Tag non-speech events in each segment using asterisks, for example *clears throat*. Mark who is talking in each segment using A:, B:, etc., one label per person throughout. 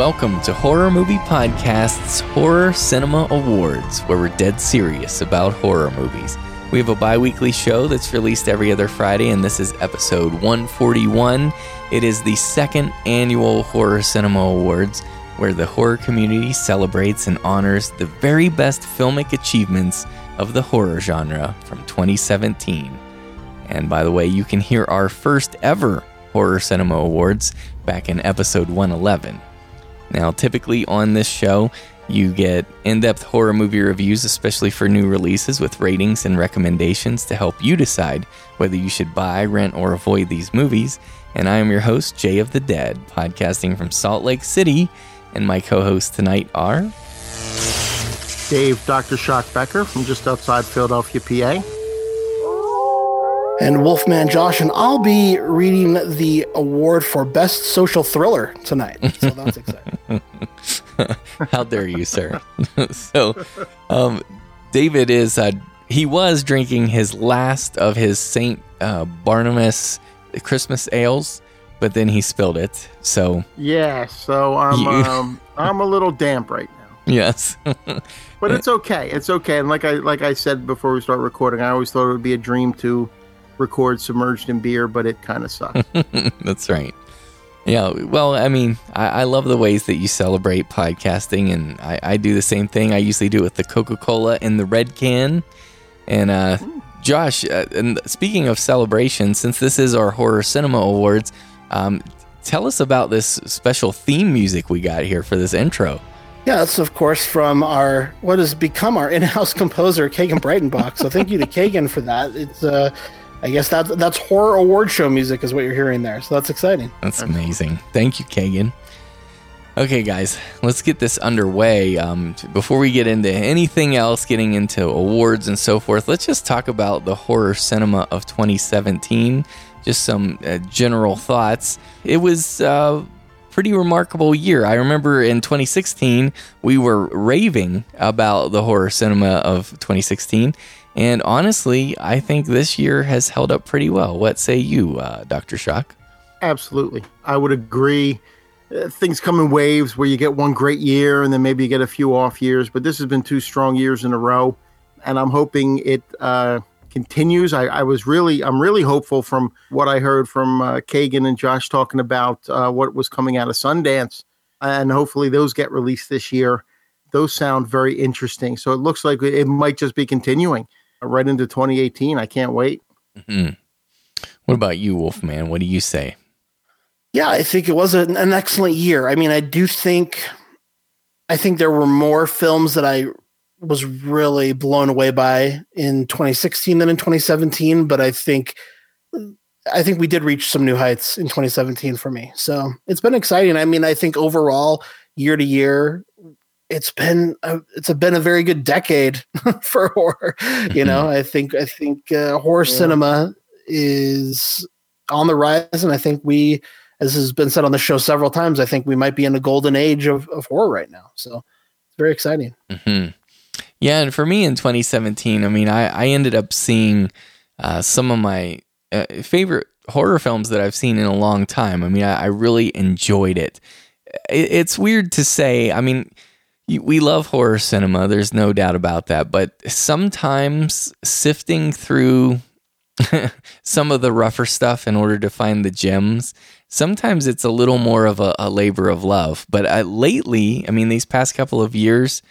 A: Welcome to Horror Movie Podcast's Horror Cinema Awards, where we're dead serious about horror movies. We have a bi weekly show that's released every other Friday, and this is episode 141. It is the second annual Horror Cinema Awards, where the horror community celebrates and honors the very best filmic achievements of the horror genre from 2017. And by the way, you can hear our first ever Horror Cinema Awards back in episode 111. Now, typically on this show, you get in depth horror movie reviews, especially for new releases, with ratings and recommendations to help you decide whether you should buy, rent, or avoid these movies. And I am your host, Jay of the Dead, podcasting from Salt Lake City. And my co hosts tonight are
B: Dave Dr. Shock Becker from just outside Philadelphia, PA.
C: And Wolfman Josh, and I'll be reading the award for Best Social Thriller tonight. So that's *laughs* exciting.
A: How dare you, sir? *laughs* so, um, David is, uh, he was drinking his last of his St. Uh, Barnabas Christmas ales, but then he spilled it. So,
B: Yeah, so I'm
A: You- *laughs*
B: um, I'm a little damp right now.
A: yes.
B: But it's okay. It's okay. And like I like I said before we start recording, I always thought it would be a dream to record submerged in beer, but it kind of sucks. *laughs*
A: That's right. Yeah, well, I mean, I, I love the ways that you celebrate podcasting, and I, I do the same thing. I usually do it with the Coca Cola in the red can. And uh, Josh, uh, and speaking of celebration, since this is our Horror Cinema Awards, um, tell us about this special theme music we got here for this intro.
C: Yeah, that's of course from our what has become our in-house *laughs* composer, Kagan Breitenbach. So thank you to Kagan for that. It's uh I guess that's that's horror award show music is what you're hearing there. So that's exciting.
A: That's amazing. Thank you, Kagan. Okay, guys, let's get this underway. Um, before we get into anything else, getting into awards and so forth, let's just talk about the horror cinema of 2017. Just some uh, general thoughts. It was uh, pretty remarkable year. I remember in 2016 we were raving about the horror cinema of 2016, and honestly, I think this year has held up pretty well. What say you, uh, Doctor Shock?
B: Absolutely. I would agree. Uh, things come in waves where you get one great year and then maybe you get a few off years, but this has been two strong years in a row. And I'm hoping it uh, continues. I, I was really, I'm really hopeful from what I heard from uh, Kagan and Josh talking about uh, what was coming out of Sundance. And hopefully those get released this year. Those sound very interesting. So it looks like it might just be continuing right into 2018. I can't wait.
A: Mhm. What about you, Wolfman? What do you say?
C: Yeah, I think it was an, an excellent year. I mean, I do think I think there were more films that I was really blown away by in 2016 than in 2017, but I think I think we did reach some new heights in 2017 for me. So, it's been exciting. I mean, I think overall year to year it's been a, it's a, been a very good decade *laughs* for horror. You know, I think I think uh, horror
B: Yeah.
C: cinema is on the rise, and I think we, as has been said on the show several times, I think we might be in a golden age of, of horror right now. So it's very exciting.
A: hmm Yeah, and for me in 2017, I mean, I, I ended up seeing uh, some of my uh, favorite horror films that I've seen in a long time. I mean, I, I really enjoyed it. it. It's weird to say. I mean, we love horror cinema. There's no doubt about that. But sometimes sifting through *laughs* some of the rougher stuff in order to find the gems. Sometimes it's a little more of a, a labor of love. But uh, lately, I mean, these past couple of years,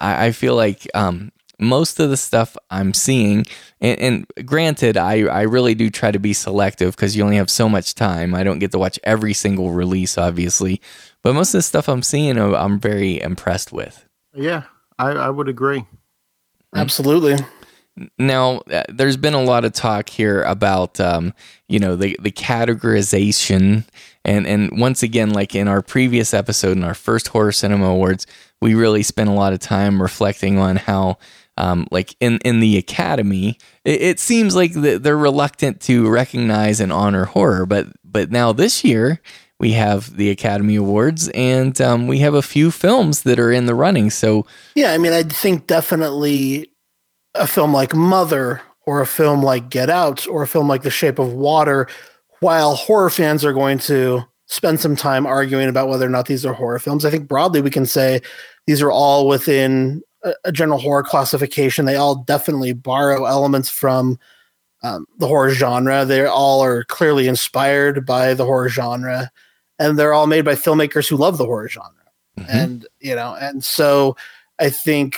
A: I, I feel like um, most of the stuff I'm seeing, and, and granted, I, I really do try to be selective because you only have so much time. I don't get to watch every single release, obviously. But most of the stuff I'm seeing, I'm I'm very impressed with.
B: Yeah, I, I would agree.
C: Absolutely.
A: Now, uh, there's been a lot of talk here about, um, you know, the the categorization, and and once again, like in our previous episode, in our first horror cinema awards, we really spent a lot of time reflecting on how, um, like in in the Academy, it, it seems like th- they're reluctant to recognize and honor horror, but but now this year. We have the Academy Awards, and um, we have a few films that are in the running. So,
C: Yeah, I mean, I think definitely a film like Mother or a film like Get Out or a film like The Shape of Water, while horror fans are going to spend some time arguing about whether or not these are horror films. I think broadly we can say these are all within a, a general horror classification. They all definitely borrow elements from um, the horror genre. They all are clearly inspired by the horror genre, and they're all made by filmmakers who love the horror genre. Mm-hmm. And you know, and so I think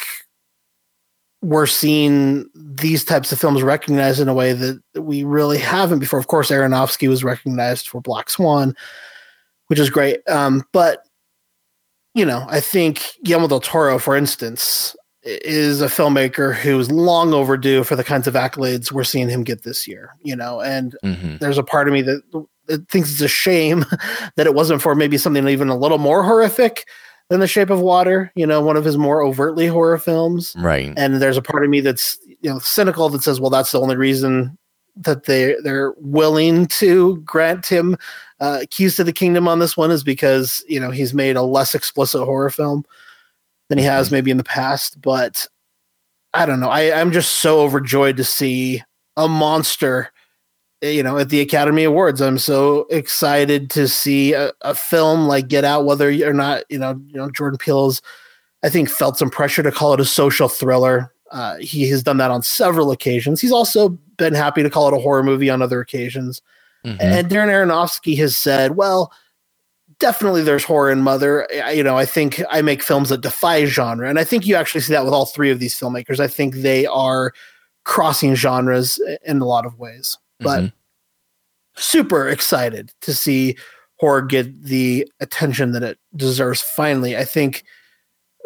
C: we're seeing these types of films recognized in a way that we really haven't before. Of course, Aronofsky was recognized for Black Swan, which is great. Um, but you know, I think Guillermo del Toro, for instance, is a filmmaker who's long overdue for the kinds of accolades we're seeing him get this year. You know, and mm-hmm. there's a part of me that thinks it's a shame *laughs* that it wasn't for maybe something even a little more horrific than The Shape of Water, you know, one of his more overtly horror films.
A: Right.
C: And there's a part of me that's, you know, cynical that says, well, that's the only reason that they they're willing to grant him uh, keys to the kingdom on this one is because, you know, he's made a less explicit horror film than he has mm-hmm. maybe in the past, but I don't know. I, I'm just so overjoyed to see a monster you know at the academy awards. I'm so excited to see a, a, film like get out whether or not you know you know jordan peele's i think felt some pressure to call it a social thriller. Uh, he has done that on several occasions. He's also been happy to call it a horror movie on other occasions. Mm-hmm. and darren aronofsky has said well definitely there's horror in mother. I, you know i think i make films that defy genre. And i think you actually see that with all three of these filmmakers. I think they are crossing genres in a lot of ways but mm-hmm. super excited to see horror get the attention that it deserves finally. I think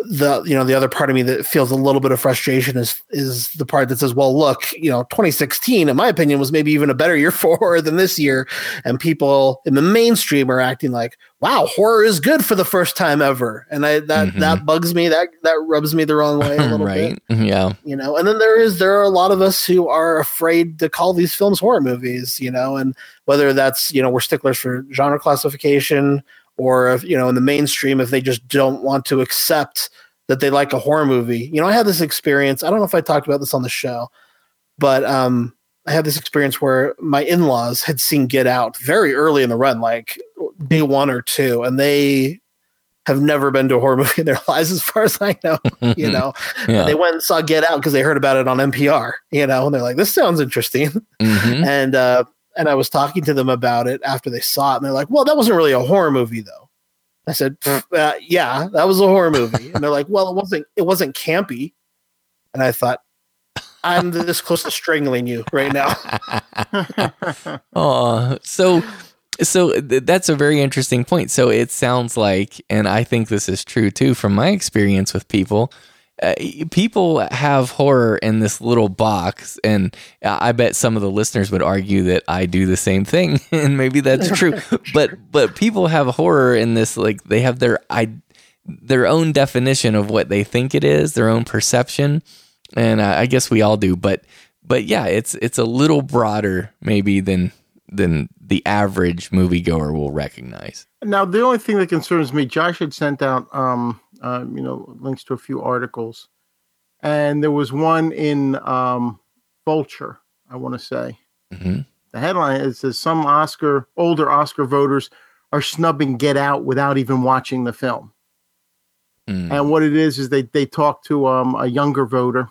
C: the you know the other part of me that feels a little bit of frustration is is the part that says well look you know 2016 in my opinion was maybe even a better year *laughs* for horror than this year. And people in the mainstream are acting like wow horror is good for the first time ever. And I that mm-hmm. that bugs me. That that rubs me the wrong way a *laughs* little
A: right.
C: bit.
A: Yeah.
C: You know and then there is there are a lot of us who are afraid to call these films horror movies you know and whether that's you know we're sticklers for genre classification or if you know in the mainstream if they just don't want to accept that they like a horror movie. You know, I had this experience. I don't know if I talked about this on the show, but um, I had this experience where my in-laws had seen Get Out very early in the run, like day one or two, and they have never been to a horror *laughs* movie in their lives, as far as I know. You *laughs* know, yeah. they went and saw Get Out because they heard about it on NPR. You know, and they're like, "This sounds interesting," mm-hmm. *laughs* and uh, and I was talking to them about it after they saw it, and they're like, "Well, that wasn't really a horror movie, though." I said, uh, "Yeah, that was a horror movie." And they're like, "Well, it wasn't. It wasn't campy." And I thought, "I'm this close to strangling you right now." *laughs*
A: oh, so so that's a very interesting point. So it sounds like, and I think this is true too from my experience with people uh, people have horror in this little box, and I bet some of the listeners would argue that I do the same thing, *laughs* and maybe that's *laughs* true. but but people have horror in this like they have their I their own definition of what they think it is, their own perception, and I, I guess we all do. But but yeah, it's it's a little broader maybe than than the average moviegoer will recognize.
B: Now, the only thing that concerns me, Josh had sent out um, uh, you know, links to a few articles. And there was one in um, Vulture, I want to say. Mm-hmm. The headline is says some Oscar, older Oscar voters are snubbing Get Out without even watching the film. Mm. And what it is is they they talk to um, a younger voter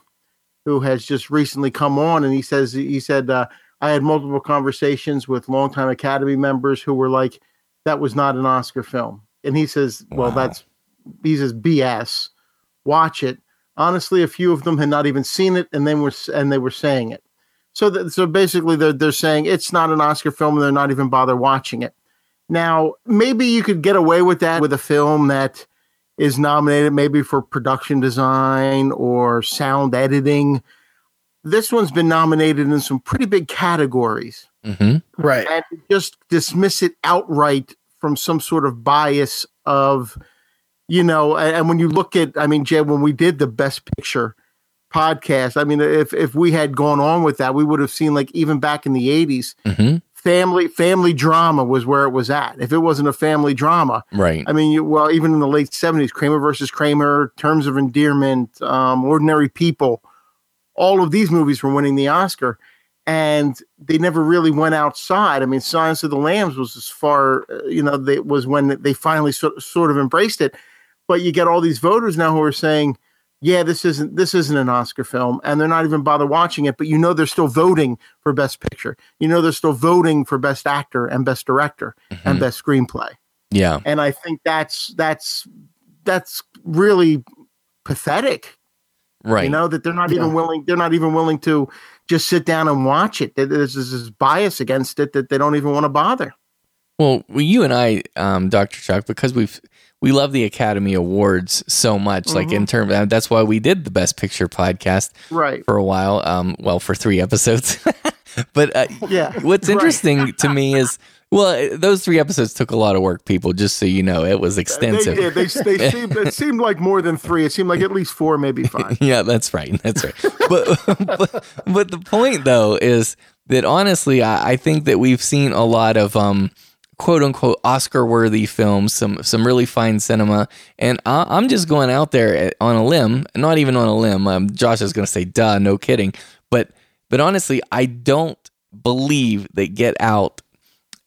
B: who has just recently come on, and he says he said uh, I had multiple conversations with longtime Academy members who were like, "That was not an Oscar film," and he says, "Well, wow. that's he says BS. Watch it. Honestly, a few of them had not even seen it, and they were and they were saying it. So that, so basically, they're they're saying it's not an Oscar film, and they're not even bother watching it. Now, maybe you could get away with that with a film that is nominated maybe for production design or sound editing. This one's been nominated in some pretty big categories.
C: Mm-hmm. Right.
B: And just dismiss it outright from some sort of bias of you know, and, and, when you look at, I mean, Jed, when we did the Best Picture podcast, I mean, if if we had gone on with that, we would have seen like even back in the '80s, mm-hmm. family family drama was where it was at. If it wasn't a family drama,
A: right?
B: I mean, you, well, even in the late '70s, Kramer versus Kramer, Terms of Endearment, um, Ordinary People, all of these movies were winning the Oscar. and they never really went outside. I mean, Silence of the Lambs was as far, uh, you know, they was when they finally so, sort of embraced it. But you get all these voters now who are saying, "Yeah, this isn't this isn't an Oscar film," and they're not even bother watching it. But you know, they're still voting for Best Picture. You know, they're still voting for Best Actor and Best Director mm-hmm. and Best Screenplay.
A: Yeah,
B: and I think that's that's that's really pathetic
A: right
B: you know that they're not yeah. even willing they're not even willing to just sit down and watch it there's this bias against it that they don't even want to bother
A: well you and i um, dr shock because we've we love the academy awards so much mm-hmm. like in mm-hmm. terms that's why we did the best picture podcast
B: right
A: for a while um well for three episodes *laughs* but uh,
B: yeah
A: what's interesting right. to me is well, those three episodes took a lot of work, people. Just so you know, it was extensive.
B: They did. They, they *laughs* seemed, it seemed like more than three. It seemed like at least four, maybe five. *laughs*
A: yeah, that's right. That's right. but, but but the point though is that honestly, I, I think that we've seen a lot of um, quote unquote Oscar worthy films, some some really fine cinema, and I, am just going out there on a limb, not even on a limb. Um, Josh is going to say, "Duh, no kidding," but but honestly, I don't believe that Get Out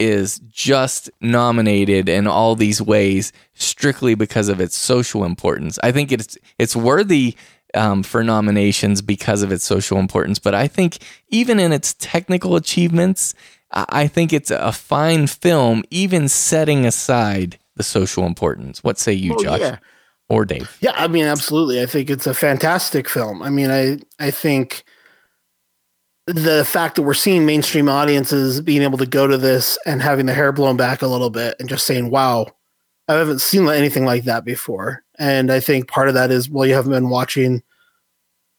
A: is just nominated in all these ways strictly because of its social importance. I think it's it's worthy um, for nominations because of its social importance, but I think even in its technical achievements, I think it's a fine film, even setting aside the social importance. What say you, oh, Josh? Yeah. Or Dave?
C: Yeah, I mean, absolutely. I think it's a fantastic film. I mean, I I think the fact that we're seeing mainstream audiences being able to go to this and having the hair blown back a little bit and just saying, wow, I haven't seen anything like that before. And I think part of that is, well, you haven't been watching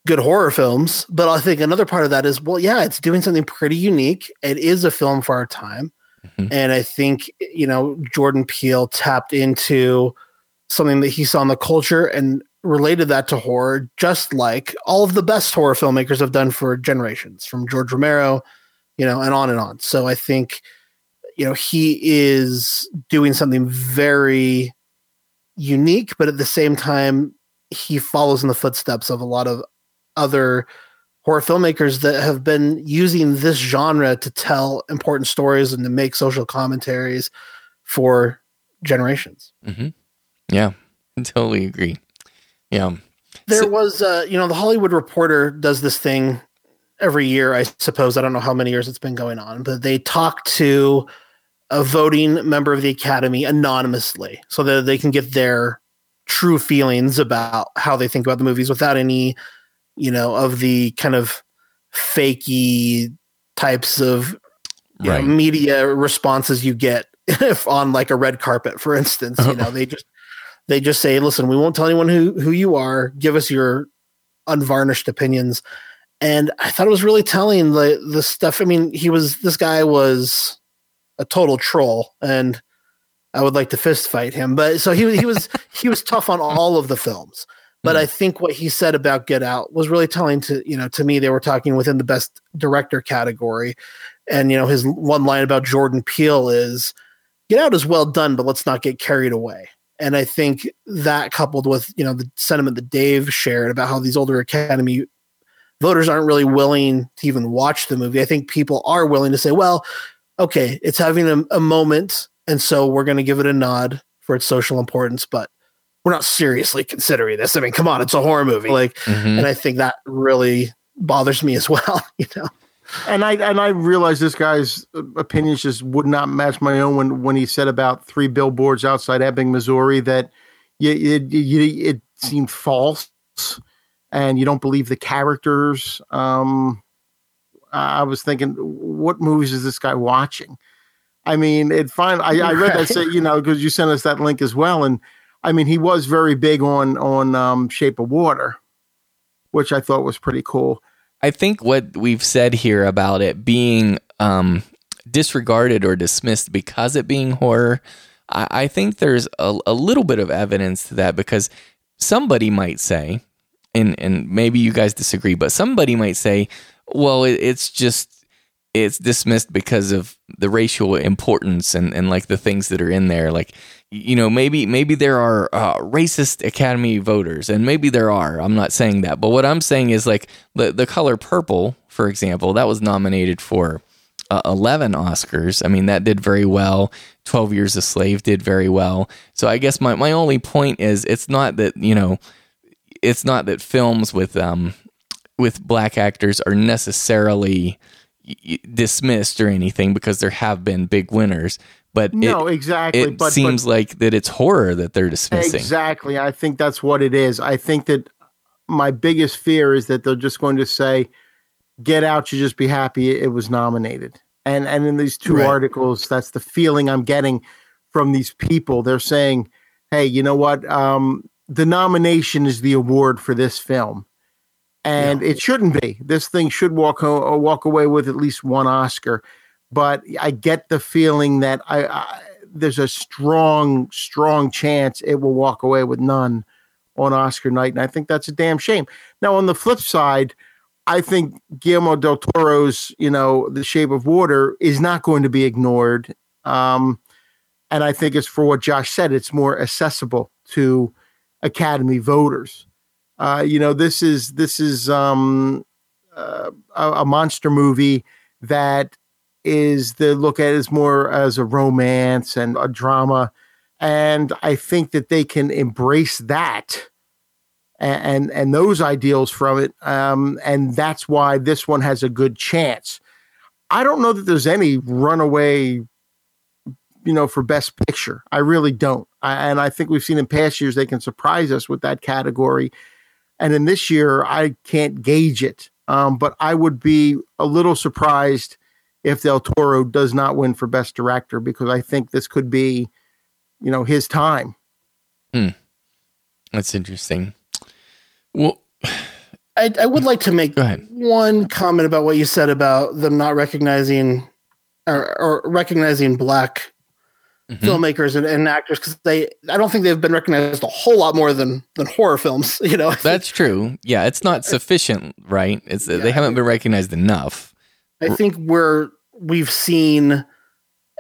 C: good horror films. But I think another part of that is, well, yeah, it's doing something pretty unique. It is a film for our time. Mm-hmm. And I think, you know, Jordan Peele tapped into something that he saw in the culture and related that to horror, just like all of the best horror filmmakers have done for generations, from George Romero, you know, and on and on. So I think, you know, he is doing something very unique, but at the same time, he follows in the footsteps of a lot of other horror filmmakers that have been using this genre to tell important stories and to make social commentaries for generations.
A: Mm-hmm. Yeah, I *laughs* totally agree. Yeah.
C: There so, was, uh, you know, the Hollywood Reporter does this thing every year, I suppose. I don't know how many years it's been going on, but they talk to a voting member of the Academy anonymously so that they can get their true feelings about how they think about the movies without any, you know, of the kind of fakey types of right. know, media responses you get *laughs* if on like a red carpet, for instance. You know, *laughs* they just they just say, listen, we won't tell anyone who, who you are. Give us your unvarnished opinions. And I thought it was really telling the the stuff. I mean, he was this guy was a total troll, and I would like to fist fight him. But so he he was he was tough on all of the films. But mm. I think what he said about Get Out was really telling to you know to me. They were talking within the best director category, and you know his one line about Jordan Peele is, "Get Out is well done, but let's not get carried away." And I think that coupled with, you know, the sentiment that Dave shared about how these older Academy voters aren't really willing to even watch the movie. I think people are willing to say, well, okay, it's having a, a moment. And so we're going to give it a nod for its social importance, but we're not seriously considering this. I mean, come on, it's a horror movie. Like, mm-hmm. and I think that really bothers me as well, *laughs* you know?
B: and I and I realized this guy's opinions just would not match my own when when he said about three billboards outside Ebbing, Missouri, that you, it, you, it seemed false, and you don't believe the characters. Um, I was thinking, what movies is this guy watching? I mean, it fine. I, I read that say you know because you sent us that link as well, and I mean he was very big on on um, Shape of Water, which I thought was pretty cool.
A: I think what we've said here about it being um, disregarded or dismissed because it being horror, I, I think there's a, a, little bit of evidence to that because somebody might say, and and maybe you guys disagree, but somebody might say, well, it, it's just it's dismissed because of the racial importance and, and like the things that are in there. Like, you know maybe maybe there are uh, racist academy voters and maybe there are i'm not saying that but what i'm saying is like the, the color purple for example that was nominated for uh, 11 oscars. I mean that did very well. 12 years a slave did very well. So i guess my, my only point is it's not that you know it's not that films with um with black actors are necessarily dismissed or anything because there have been big winners but
B: no,
A: it,
B: exactly.
A: It
B: but,
A: seems
B: but,
A: like that it's horror that they're dismissing.
B: Exactly. I think that's what it is. I think that my biggest fear is that they're just going to say, "Get out! You just be happy it was nominated." And and in these two right. articles, that's the feeling I'm getting from these people. They're saying, "Hey, you know what? Um, the nomination is the award for this film." And yeah. it shouldn't be. This thing should walk walk away with at least one Oscar but I get the feeling that I, I, there's a strong, strong chance it will walk away with none on Oscar night, and I think that's a damn shame. Now, on the flip side, I think Guillermo del Toro's, you know, The Shape of Water is not going to be ignored, um, and I think it's for what Josh said. It's more accessible to Academy voters. Uh, you know, this is this is um, uh, a, a monster movie that is they look at it as more as a romance and a drama. And I think that they can embrace that and and, and those ideals from it. Um, and that's why this one has a good chance. I don't know that there's any runaway, you know, for best picture. I really don't. I, and I think we've seen in past years they can surprise us with that category. And in this year, I can't gauge it. Um, but I would be a little surprised if Del Toro does not win for Best Director because I think this could be, you know, his time.
A: Hmm. That's interesting. Well,
C: I, I would like to make one comment about what you said about them not recognizing or, or recognizing black mm-hmm. filmmakers and, and actors because they I don't think they've been recognized a whole lot more than than horror films. *laughs* You know,
A: that's true. Yeah, it's not sufficient, right? It's yeah, they haven't been recognized enough.
C: I think we're we've seen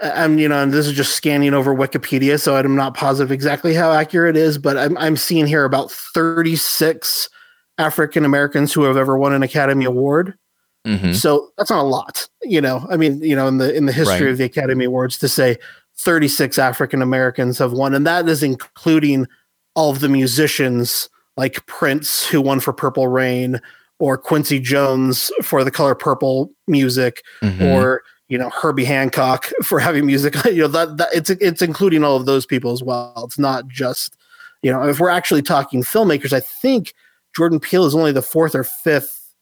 C: I'm you know, and this is just scanning over Wikipedia, so I'm not positive exactly how accurate it is, but I'm I'm seeing here about 36 African Americans who have ever won an Academy Award. Mm-hmm. So that's not a lot, you know. I mean, you know, in the in the history right. of the Academy Awards, to say 36 African Americans have won, and that is including all of the musicians like Prince, who won for Purple Rain, or Quincy Jones for the color purple music mm-hmm. or you know Herbie Hancock *laughs* for having music. *laughs* You know that, that it's it's including all of those people as well. It's not just you know if we're actually talking filmmakers I think Jordan Peele is only the fourth or fifth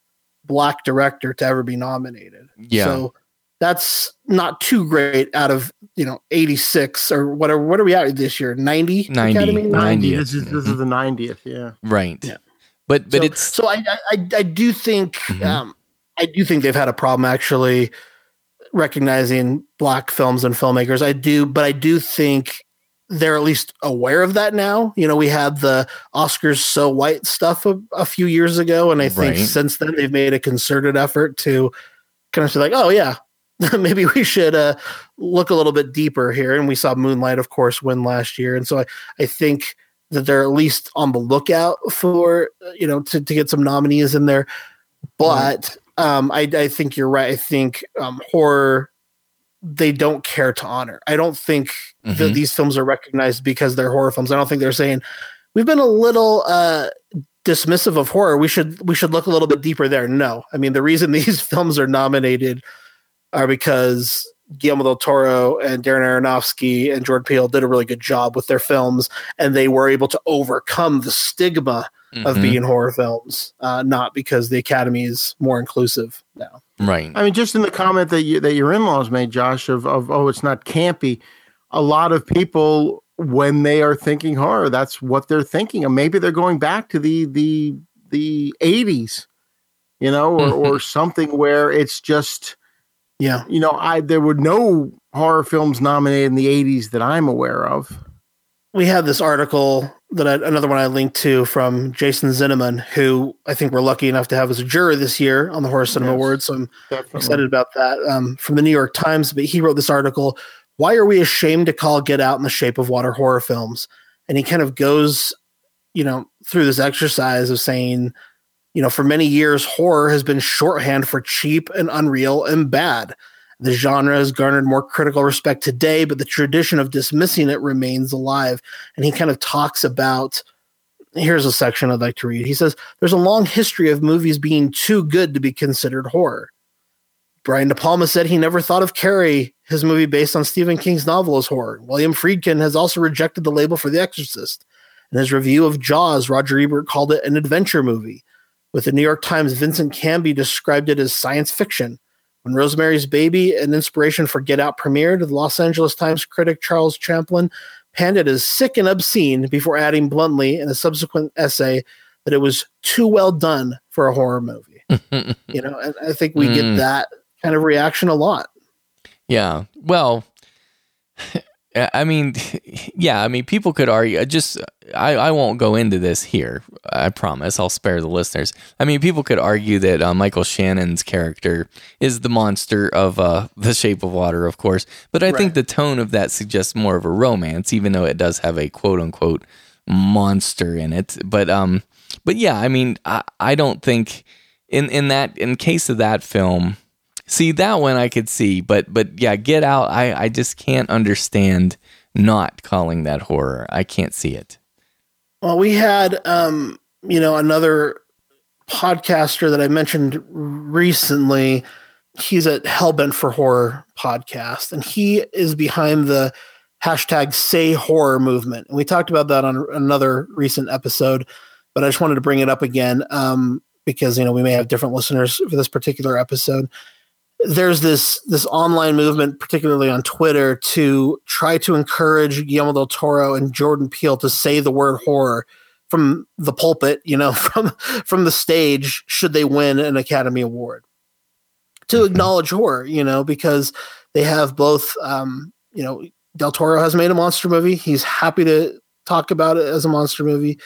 C: black director to ever be nominated.
A: Yeah.
C: So that's not too great out of you know 86 or whatever what are we at this year? 90
A: 90 Academy? 90
B: this is this is the 90th yeah.
A: Right.
C: Yeah
A: but but
C: so,
A: it's
C: so I I I do think mm-hmm. um, I do think they've had a problem actually recognizing black films and filmmakers. I do, but I do think they're at least aware of that now. You know, we had the Oscars so white stuff a, a few years ago, and I think right. since then they've made a concerted effort to kind of say like, oh yeah, *laughs* maybe we should uh, look a little bit deeper here. And we saw Moonlight, of course, win last year, and so I I think that they're at least on the lookout for you know to, to get some nominees in there. But um, I, I think you're right. I think um, horror they don't care to honor. I don't think mm-hmm. that these films are recognized because they're horror films. I don't think they're saying we've been a little uh, dismissive of horror. We should we should look a little bit deeper there. No. I mean the reason *laughs* these films are nominated are because Guillermo del Toro and Darren Aronofsky and Jordan Peele did a really good job with their films, and they were able to overcome the stigma mm-hmm. of being horror films, uh, not because the Academy is more inclusive now.
A: Right.
B: I mean, just in the comment that you, that your in laws made, Josh, of of oh, it's not campy. A lot of people, when they are thinking horror, that's what they're thinking, and maybe they're going back to the the the eighties, you know, or or something where it's just
C: yeah.
B: You know, I there were no horror films nominated in the 80s that I'm aware of.
C: We had this article that I, another one I linked to from Jason Zinoman, who I think we're lucky enough to have as a juror this year on the Horror Cinema yes, Awards. So I'm definitely. excited about that um, from the New York Times. But he wrote this article why are we ashamed to call Get Out in the Shape of Water horror films? And he kind of goes, you know, through this exercise of saying, you know, for many years, horror has been shorthand for cheap and unreal and bad. The genre has garnered more critical respect today, but the tradition of dismissing it remains alive. And he kind of talks about here's a section I'd like to read. He says, There's a long history of movies being too good to be considered horror. Brian De Palma said he never thought of Carrie, his movie based on Stephen King's novel, as horror. William Friedkin has also rejected the label for The Exorcist. In his review of Jaws, Roger Ebert called it an adventure movie. With the New York Times, Vincent Canby described it as science fiction. When Rosemary's Baby, an inspiration for Get Out, premiered, the Los Angeles Times critic Charles Champlin panned it as sick and obscene before adding bluntly in a subsequent essay that it was too well done for a horror movie. *laughs* you know, and I think we mm. get that kind of reaction a lot.
A: Yeah. Well, I mean, *laughs* yeah, I mean, people could argue. Just, I, I won't go into this here. I promise. I'll spare the listeners. I mean, people could argue that uh, Michael Shannon's character is the monster of uh, *laughs* The Shape of Water, of course. But I right. think the tone of that suggests more of a romance, even though it does have a quote unquote monster in it. But, um, but yeah, I mean, I, I don't think in in that in case of that film See that one I could see, but but yeah, Get Out. I I just can't understand not calling that horror. I can't see it.
C: Well, we had um, you know another podcaster that I mentioned recently. He's at Hellbent for Horror podcast, and he is behind the hashtag Say Horror movement. And we talked about that on another recent episode, but I just wanted to bring it up again um, because you know we may have different listeners for this particular episode there's this this online movement, particularly on Twitter, to try to encourage Guillermo del Toro and Jordan Peele to say the word horror from the pulpit, you know, *laughs* from from the stage, should they win an Academy Award. To mm-hmm. acknowledge horror, you know, because they have both um, you know, Del Toro has made a monster movie. He's happy to talk about it as a monster movie,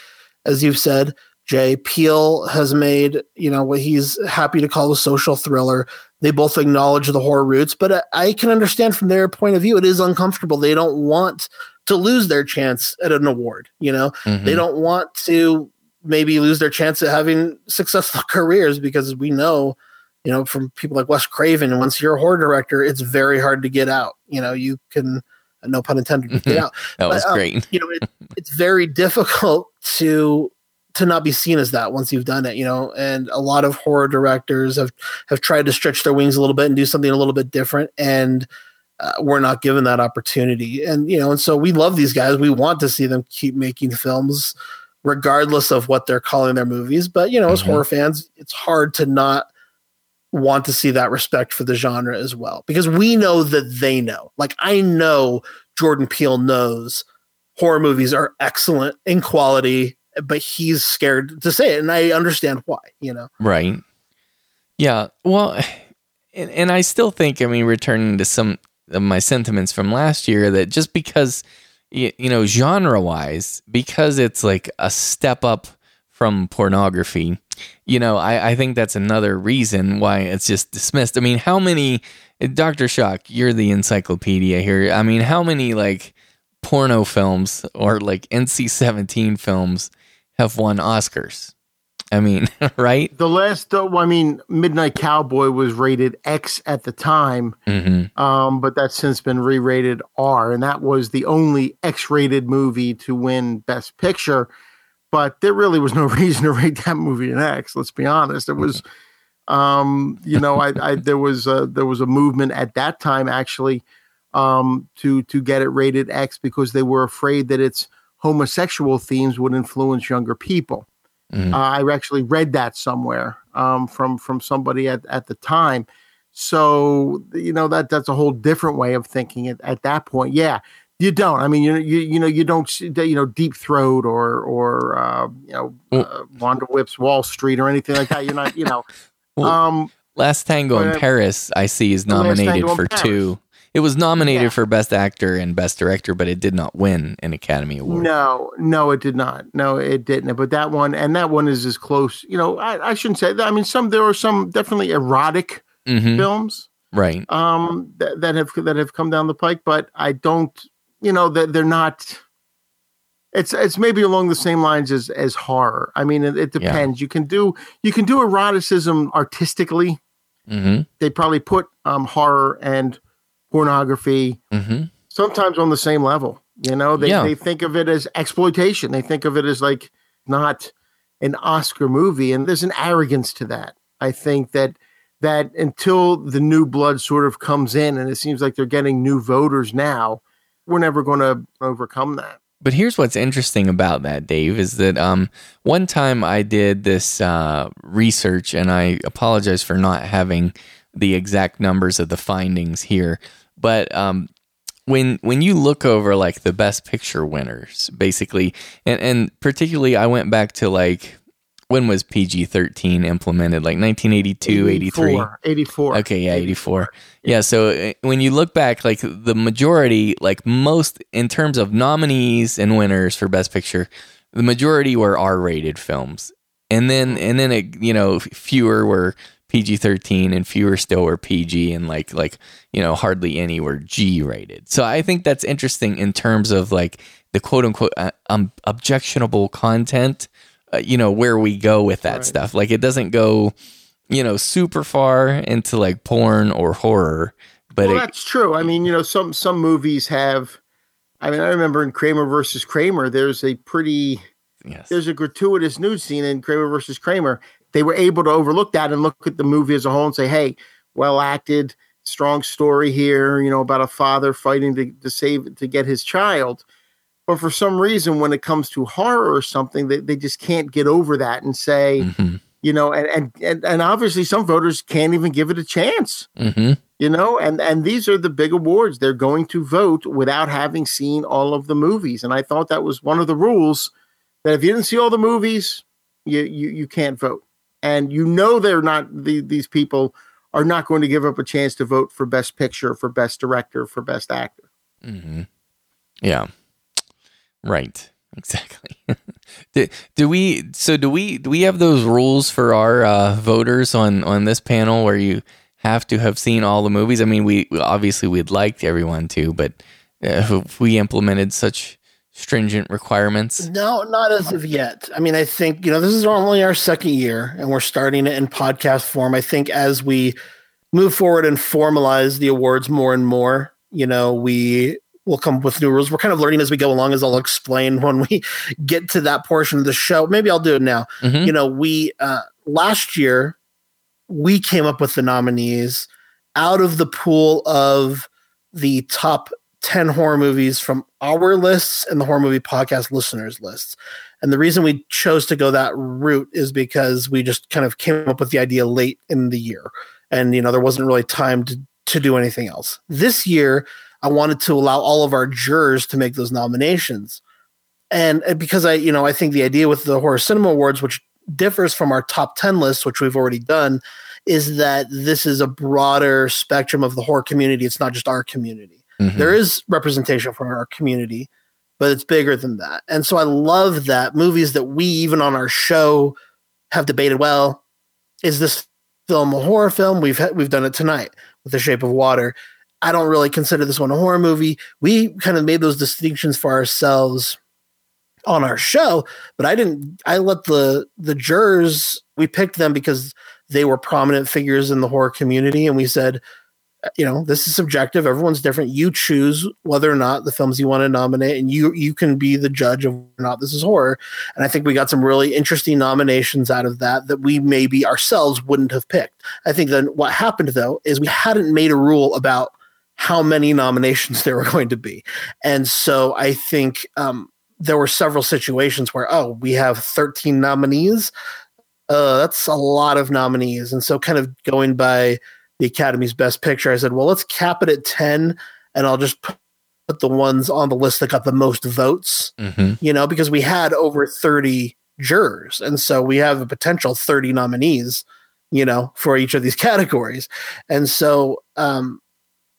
C: as you've said. Jay Peele has made, you know, what he's happy to call a social thriller. They both acknowledge the horror roots, but I can understand from their point of view, it is uncomfortable. They don't want to lose their chance at an award. You know, mm-hmm. they don't want to maybe lose their chance at having *laughs* successful *laughs* careers because we know, you know, from people like Wes Craven, once you're a horror director, it's very hard to get out. You know, you can, no pun intended, get *laughs* out.
A: that was but, um, great.
C: you know, it, it's very difficult to to not be seen as that once you've done it, you know. And a lot of horror directors have have tried to stretch their wings a little bit and do something a little bit different, and uh, we're not given that opportunity. And you know, and so we love these guys. We want to see them keep making films, regardless of what they're calling their movies. But you know, as mm-hmm. horror fans, it's hard to not want to see that respect for the genre as well because we know that they know. Like I know Jordan Peele knows horror movies are excellent in quality but he's scared to say it, and I understand why. You know,
A: right? Yeah. Well, and, and I still think, I mean, returning to some of my sentiments from last year, that just because you, know, genre wise, because it's like a step up from pornography, you know, I, I think that's another reason why it's just dismissed. I mean, how many, Dr. Shock, you're the encyclopedia here. I mean, how many like porno films or like NC 17 films have won Oscars. I mean, *laughs* right?
B: The last, I mean, Midnight Cowboy was rated X at the time, mm-hmm. um, but that's since been re-rated R, and that was the only X-rated movie to win Best Picture. But there really was no *laughs* reason to rate that movie an X. Let's be honest. It was, um, you know, I, I there was a, there was a movement at that time actually um, to to get it rated X because they were afraid that it's homosexual themes would influence younger people. Mm-hmm. Uh, I actually read that somewhere um, from from somebody at, at the time. So you know that that's a whole different way of thinking at, at that point. Yeah, you don't. I mean, you you you know you don't you know Deep Throat or or uh, you know uh, Wanda Whips Wall Street or anything like that. You're not you know. *laughs*
A: well, um, Last Tango in Paris, I see, is nominated for two. It was nominated yeah. for Best Actor and Best Director, but it did not win an Academy Award.
B: No, no, it did not. No, it didn't. But that one, and that one is as close. You know, I, I shouldn't say that. I mean, some there are some definitely erotic mm-hmm. films,
A: right
B: um that, that have that have come down the pike but i don't you know that they're not it's it's maybe along the same lines as as horror i mean it, it depends yeah. you can do you can do eroticism artistically
A: mm-hmm.
B: they probably put um horror and pornography
A: mm-hmm.
B: sometimes on the same level you know they,
A: Yeah.
B: they think of it as exploitation they think of it as like not an oscar movie and there's an arrogance to that i think that that until the new blood sort of comes in and it seems like they're getting new voters now we're never going to overcome that
A: But here's what's interesting about that, Dave, is that um, one time I did this uh, research, and I apologize for not having the exact numbers of the findings here. But um, when when you look over like the best picture winners, basically, and, and particularly, I went back to like when was PG thirteen implemented, like 1982, 83.
B: 84, 84
A: Okay, yeah, 84. Yeah, so uh, when you look back, like the majority, like most in terms of nominees and winners for Best Picture, the majority were R-rated films, and then and then it, you know fewer were PG-13, and fewer still were PG, and like like you know hardly any were G-rated. So I think that's interesting in terms of like the quote unquote uh, um, objectionable content. Uh, you know where we go with that
B: Right.
A: stuff. Like it doesn't go you know, super far into like porn or horror. But
B: well,
A: it,
B: that's true. I mean, you know, some some movies have. I mean, I remember in Kramer versus Kramer, there's a pretty
A: yes.
B: there's a gratuitous nude scene in Kramer versus Kramer. They were able to overlook that and look at the movie as a whole and say, "Hey, well acted, strong story here. You know, about a father fighting to, to save to get his child." But for some reason, when it comes to horror or something, they, they just can't get over that and say,
A: Mhm.
B: you know, and, and and and obviously some voters can't even give it a chance
A: Mhm.
B: you know and and these are the big awards they're going to vote without having seen all of the movies and i thought that was one of the rules that if you didn't see all the movies you you, you can't vote and you know they're not the, these people are not going to give up a chance to vote for best picture for best director for best actor
A: Mhm. Yeah. Right. *laughs* Exactly. do, do we so do we do we have those rules for our uh, voters on on this panel where you have to have seen all the movies? I mean, we obviously we'd like everyone to, but uh, if we implemented such stringent requirements,
C: No, not as of yet. I mean, I think, you know, this is only our second year and we're starting it in podcast form. I think as we move forward and formalize the awards more and more, you know, we will come up with new rules. We're kind of learning as we go along, as I'll explain *laughs* when we get to that portion of the show. Maybe I'll do it now.
A: Mhm.
C: You know, we, uh, last year, we came up with the nominees out of the pool of the top 10 horror movies from our lists and the horror movie podcast listeners lists. And the reason we chose to go that route is because we just kind of came up with the idea late in the year. And, you know, there wasn't really time to, to do anything else. This year, I wanted to allow all of our jurors to make those nominations. And because I, you know, I think the idea with the Horror Cinema Awards, which differs from our top 10 list, which we've already done, is that this is a broader spectrum of the horror community. It's not just our community
A: Mhm.
C: there is representation from our community, but it's bigger than that. And so I love that movies that we even on our show have debated. Well, is this film a horror film? We've ha- we've done it tonight with The Shape of Water. I don't really consider this one a horror movie. We kind of made those distinctions for ourselves on our show, but I didn't. I let the the jurors. We picked them because they were prominent figures in the horror community, and we said, you know this is subjective. Everyone's different. You choose whether or not the films you want to nominate and you you can be the judge of whether or not this is horror. And i think we got some really interesting nominations out of that that we maybe ourselves wouldn't have picked. I think then what happened though is we hadn't made a rule about how many nominations *laughs* there were going to be. And so i think um, there were several situations where oh we have 13 nominees. Uh, that's a lot of nominees. And so kind of going by the Academy's Best Picture, I said, well, let's cap it at 10 and I'll just put the ones on the list that got the most votes,
A: Mhm.
C: you know, because we had over 30 jurors. And so we have a potential 30 nominees, you know, for each of these *laughs* categories. And so, um,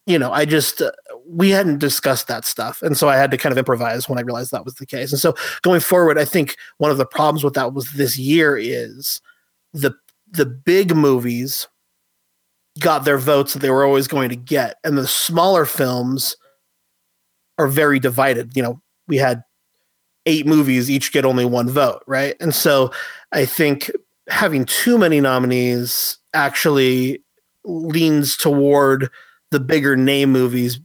C: you know, I just, uh, we hadn't discussed that stuff. And so I had to kind of improvise when I realized that was the case. And so going forward, I think one of the problems with that was this year is the, the big movies got their votes that they were always going to get. And the smaller films are very divided. You know, we had eight movies, each get only one vote, right? And so I think having too many nominees actually leans toward the bigger name movies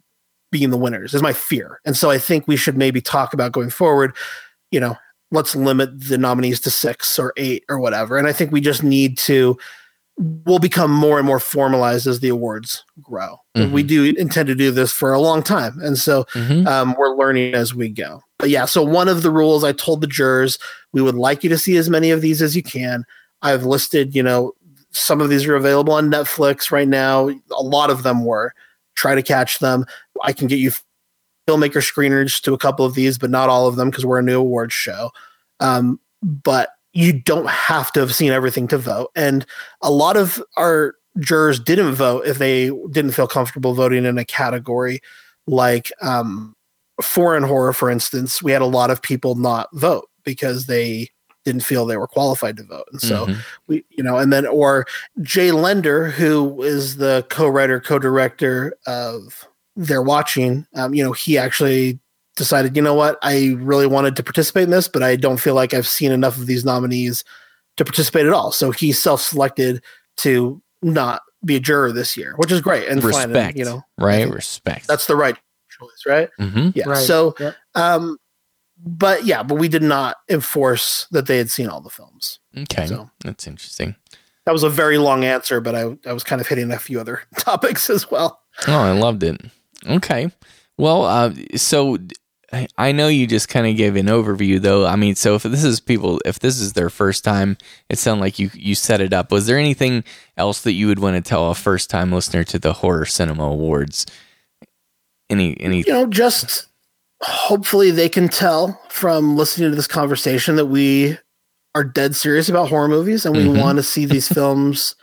C: being the winners is my fear. And so I think we should maybe talk about going forward, you know, let's limit the nominees to six or eight or whatever. And I think we just need to will become more and more formalized as the awards grow. Mm-hmm. We do intend to do this for a long time. And so mm-hmm. um, we're learning as we go. But yeah, so one of the rules I told the jurors, we would like you to see as many of these as you can. I've listed, you know, some of these are available on Netflix right now. A lot of them were. Try to catch them. I can get you filmmaker screeners to a couple of these, but not all of them because we're a new awards show. Um, but you don't have to have seen everything to vote. And a lot of our jurors didn't vote if they didn't feel comfortable voting in a category like um, foreign horror, for instance. We had a lot of people not vote because they didn't feel they were qualified to vote. And so mm-hmm. we, you know, and then, or Jay Lender, who is the co writer, co director of They're Watching, um, you know, he actually decided, you know what, I really wanted to participate in this, but I don't feel like I've seen enough of these nominees to participate at all. So he self selected to not be a juror this year, which is great and
A: respect,
C: fine. And, you know,
A: right? Respect.
C: That's the right choice, right?
A: Mm-hmm.
C: Yeah.
B: Right.
C: So, yep. um, but yeah, but we did not enforce that they had seen all the films.
A: Okay, so, that's interesting.
C: That was a very long answer, but I I was kind of hitting a few other *laughs* topics as well.
A: Oh, I loved it. Okay, well, uh, so I know you just kind of gave an overview, though. I mean, so if this is people, if this is their first time, it sounded like you you set it up. Was there anything else that you would want to tell a first time listener to the Horror Cinema Awards? Any any
C: you know just hopefully they can tell from listening to this conversation that we are dead serious about horror movies and we mm-hmm. want to see these *laughs* films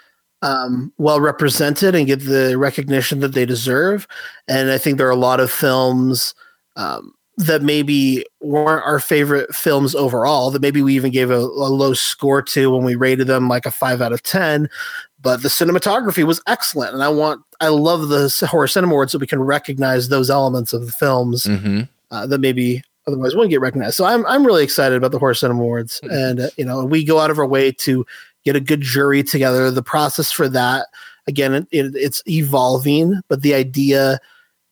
C: um, well represented and get the recognition that they deserve. And I think there are a lot of films um, that maybe weren't our favorite films overall, that maybe we even gave a, a low score to when we rated them like a five out of 10. But the cinematography was excellent. And I want, I love the horror cinema awards so we can recognize those elements of the films.
A: Mm-hmm
C: uh, that maybe otherwise wouldn't get recognized. So I'm I'm really excited about the Horror Cinema Awards, mm-hmm. and uh, you know we go out of our way to get a good jury together. The process for that, again, it, it, it's evolving, but the idea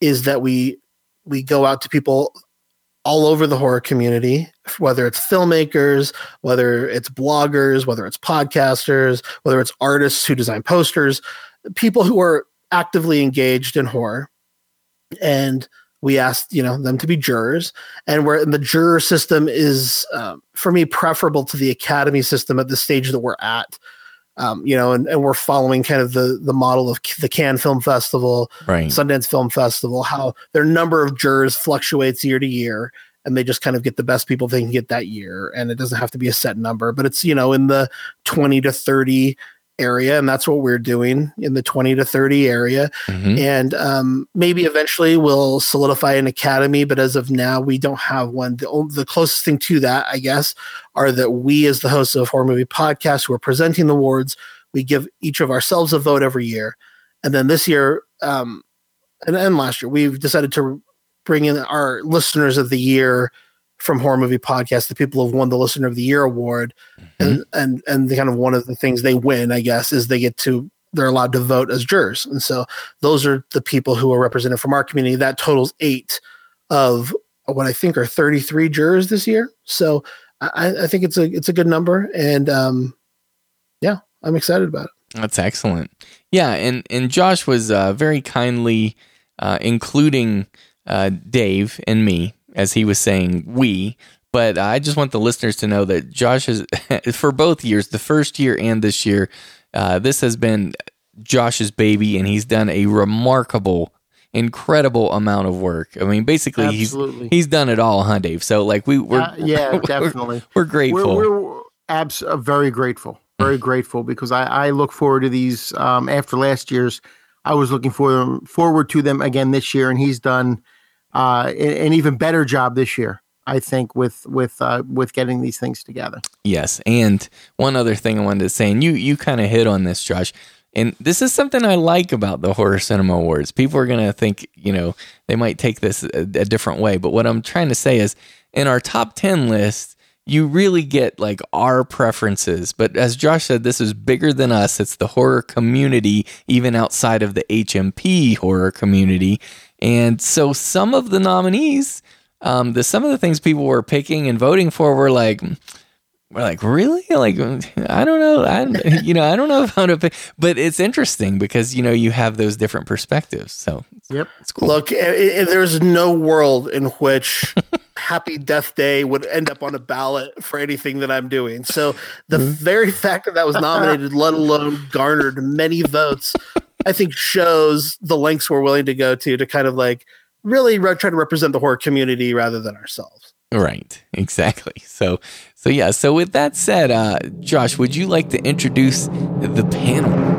C: is that we we go out to people all over the horror community, whether it's filmmakers, whether it's bloggers, whether it's podcasters, whether it's artists who design posters, people who are actively engaged in horror. And we asked you know them to be jurors and where the juror system is um, for me preferable to the academy system at the stage that we're at um, you know and, and we're following kind of the the model of the cannes film festival
A: right.
C: sundance film festival how their number of jurors fluctuates year to year and they just kind of get the best people they can get that year and it doesn't have to be a set number but it's you know in the 20 to 30 area and that's what we're doing in the 20 to 30 area. Mm-hmm. and um, maybe eventually we'll solidify an academy but as of now we don't have one. The, the closest thing to that i guess are that we as the hosts of horror movie podcast who are presenting the awards. We give each of ourselves a vote every year. And then this year um, and, and last year we've decided to bring in our listeners of the year from horror movie podcast the people who have won the listener of the year award mm-hmm. and and and the kind of one of the things they win i guess is they get to they're allowed to vote as jurors. And so those are the people who are represented from our community. That totals eight of what i think are 33 jurors this year. So i, I think it's a it's a good number and um yeah i'm excited about it.
A: That's excellent. Yeah and and josh was uh, very kindly uh, including uh, dave and me as he was saying we. But I just want the listeners to know that Josh has, *laughs* for both years, the first year and this year, uh, this has been Josh's baby, and he's done a remarkable, incredible amount of work. I mean, basically, Absolutely. he's he's done it all, huh, Dave? So, like, we we're
B: uh, yeah, *laughs* definitely,
A: we're, we're grateful.
B: We're, we're abs- uh, very grateful, very grateful because I, I look forward to these. Um, after last year's, I was looking for them forward to them again this year, and he's done uh, an even better job this year. I think with with uh, with getting these things together.
A: Yes, and one other thing I wanted to say, and you you kind of hit on this, Josh. And this is something I like about the Horror Cinema Awards. People are going to think, you know, they might take this a, a different way. But what I'm trying to say is in our top 10 list, you really get like our preferences. But as Josh said, this is bigger than us. It's the horror community, even outside of the HMP horror community. And so some of the nominees, um, the some of the things people were picking and voting for were like, we're like, really? Like, I don't know. I, *laughs* you know, I don't know how to pick, but it's interesting because, you know, you have those different perspectives. So,
B: yep.
C: It's cool. Look, there's no world in which *laughs* Happy Death Day would end up on a ballot for anything that I'm doing. So, the mm-hmm. very fact that that was nominated, let alone garnered many votes, I think shows the lengths we're willing to go to to kind of like really re- try to represent the horror community rather than ourselves.
A: Right, exactly. So, so yeah. So with that said, uh, Josh, would you like to introduce the panel?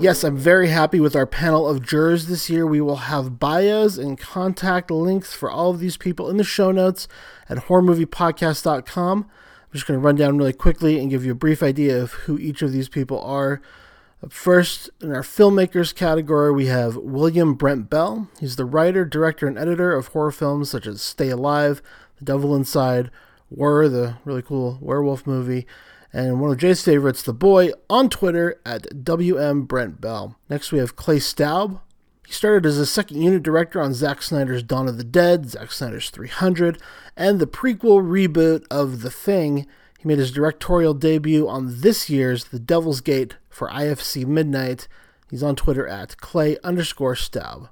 C: Yes, I'm very happy with our panel of jurors this year. We will have bios and contact links for all of these people in the show notes at horrormoviepodcast.com. I'm just going to run down really quickly and give you a brief idea of who each of these people are. First, in our filmmakers category, we have William Brent Bell. He's the writer, director, and editor of horror films such as Stay Alive, the Devil Inside, Wer, the really cool werewolf movie, and one of Jay's favorites, The Boy, on Twitter at WM Brent Bell. Next, we have Clay Staub. He started as a second unit director on Zack Snyder's Dawn of the Dead, Zack Snyder's 300, and the prequel reboot of The Thing. He made his directorial debut on this year's The Devil's Gate for IFC Midnight. He's on Twitter at Clay underscore Staub.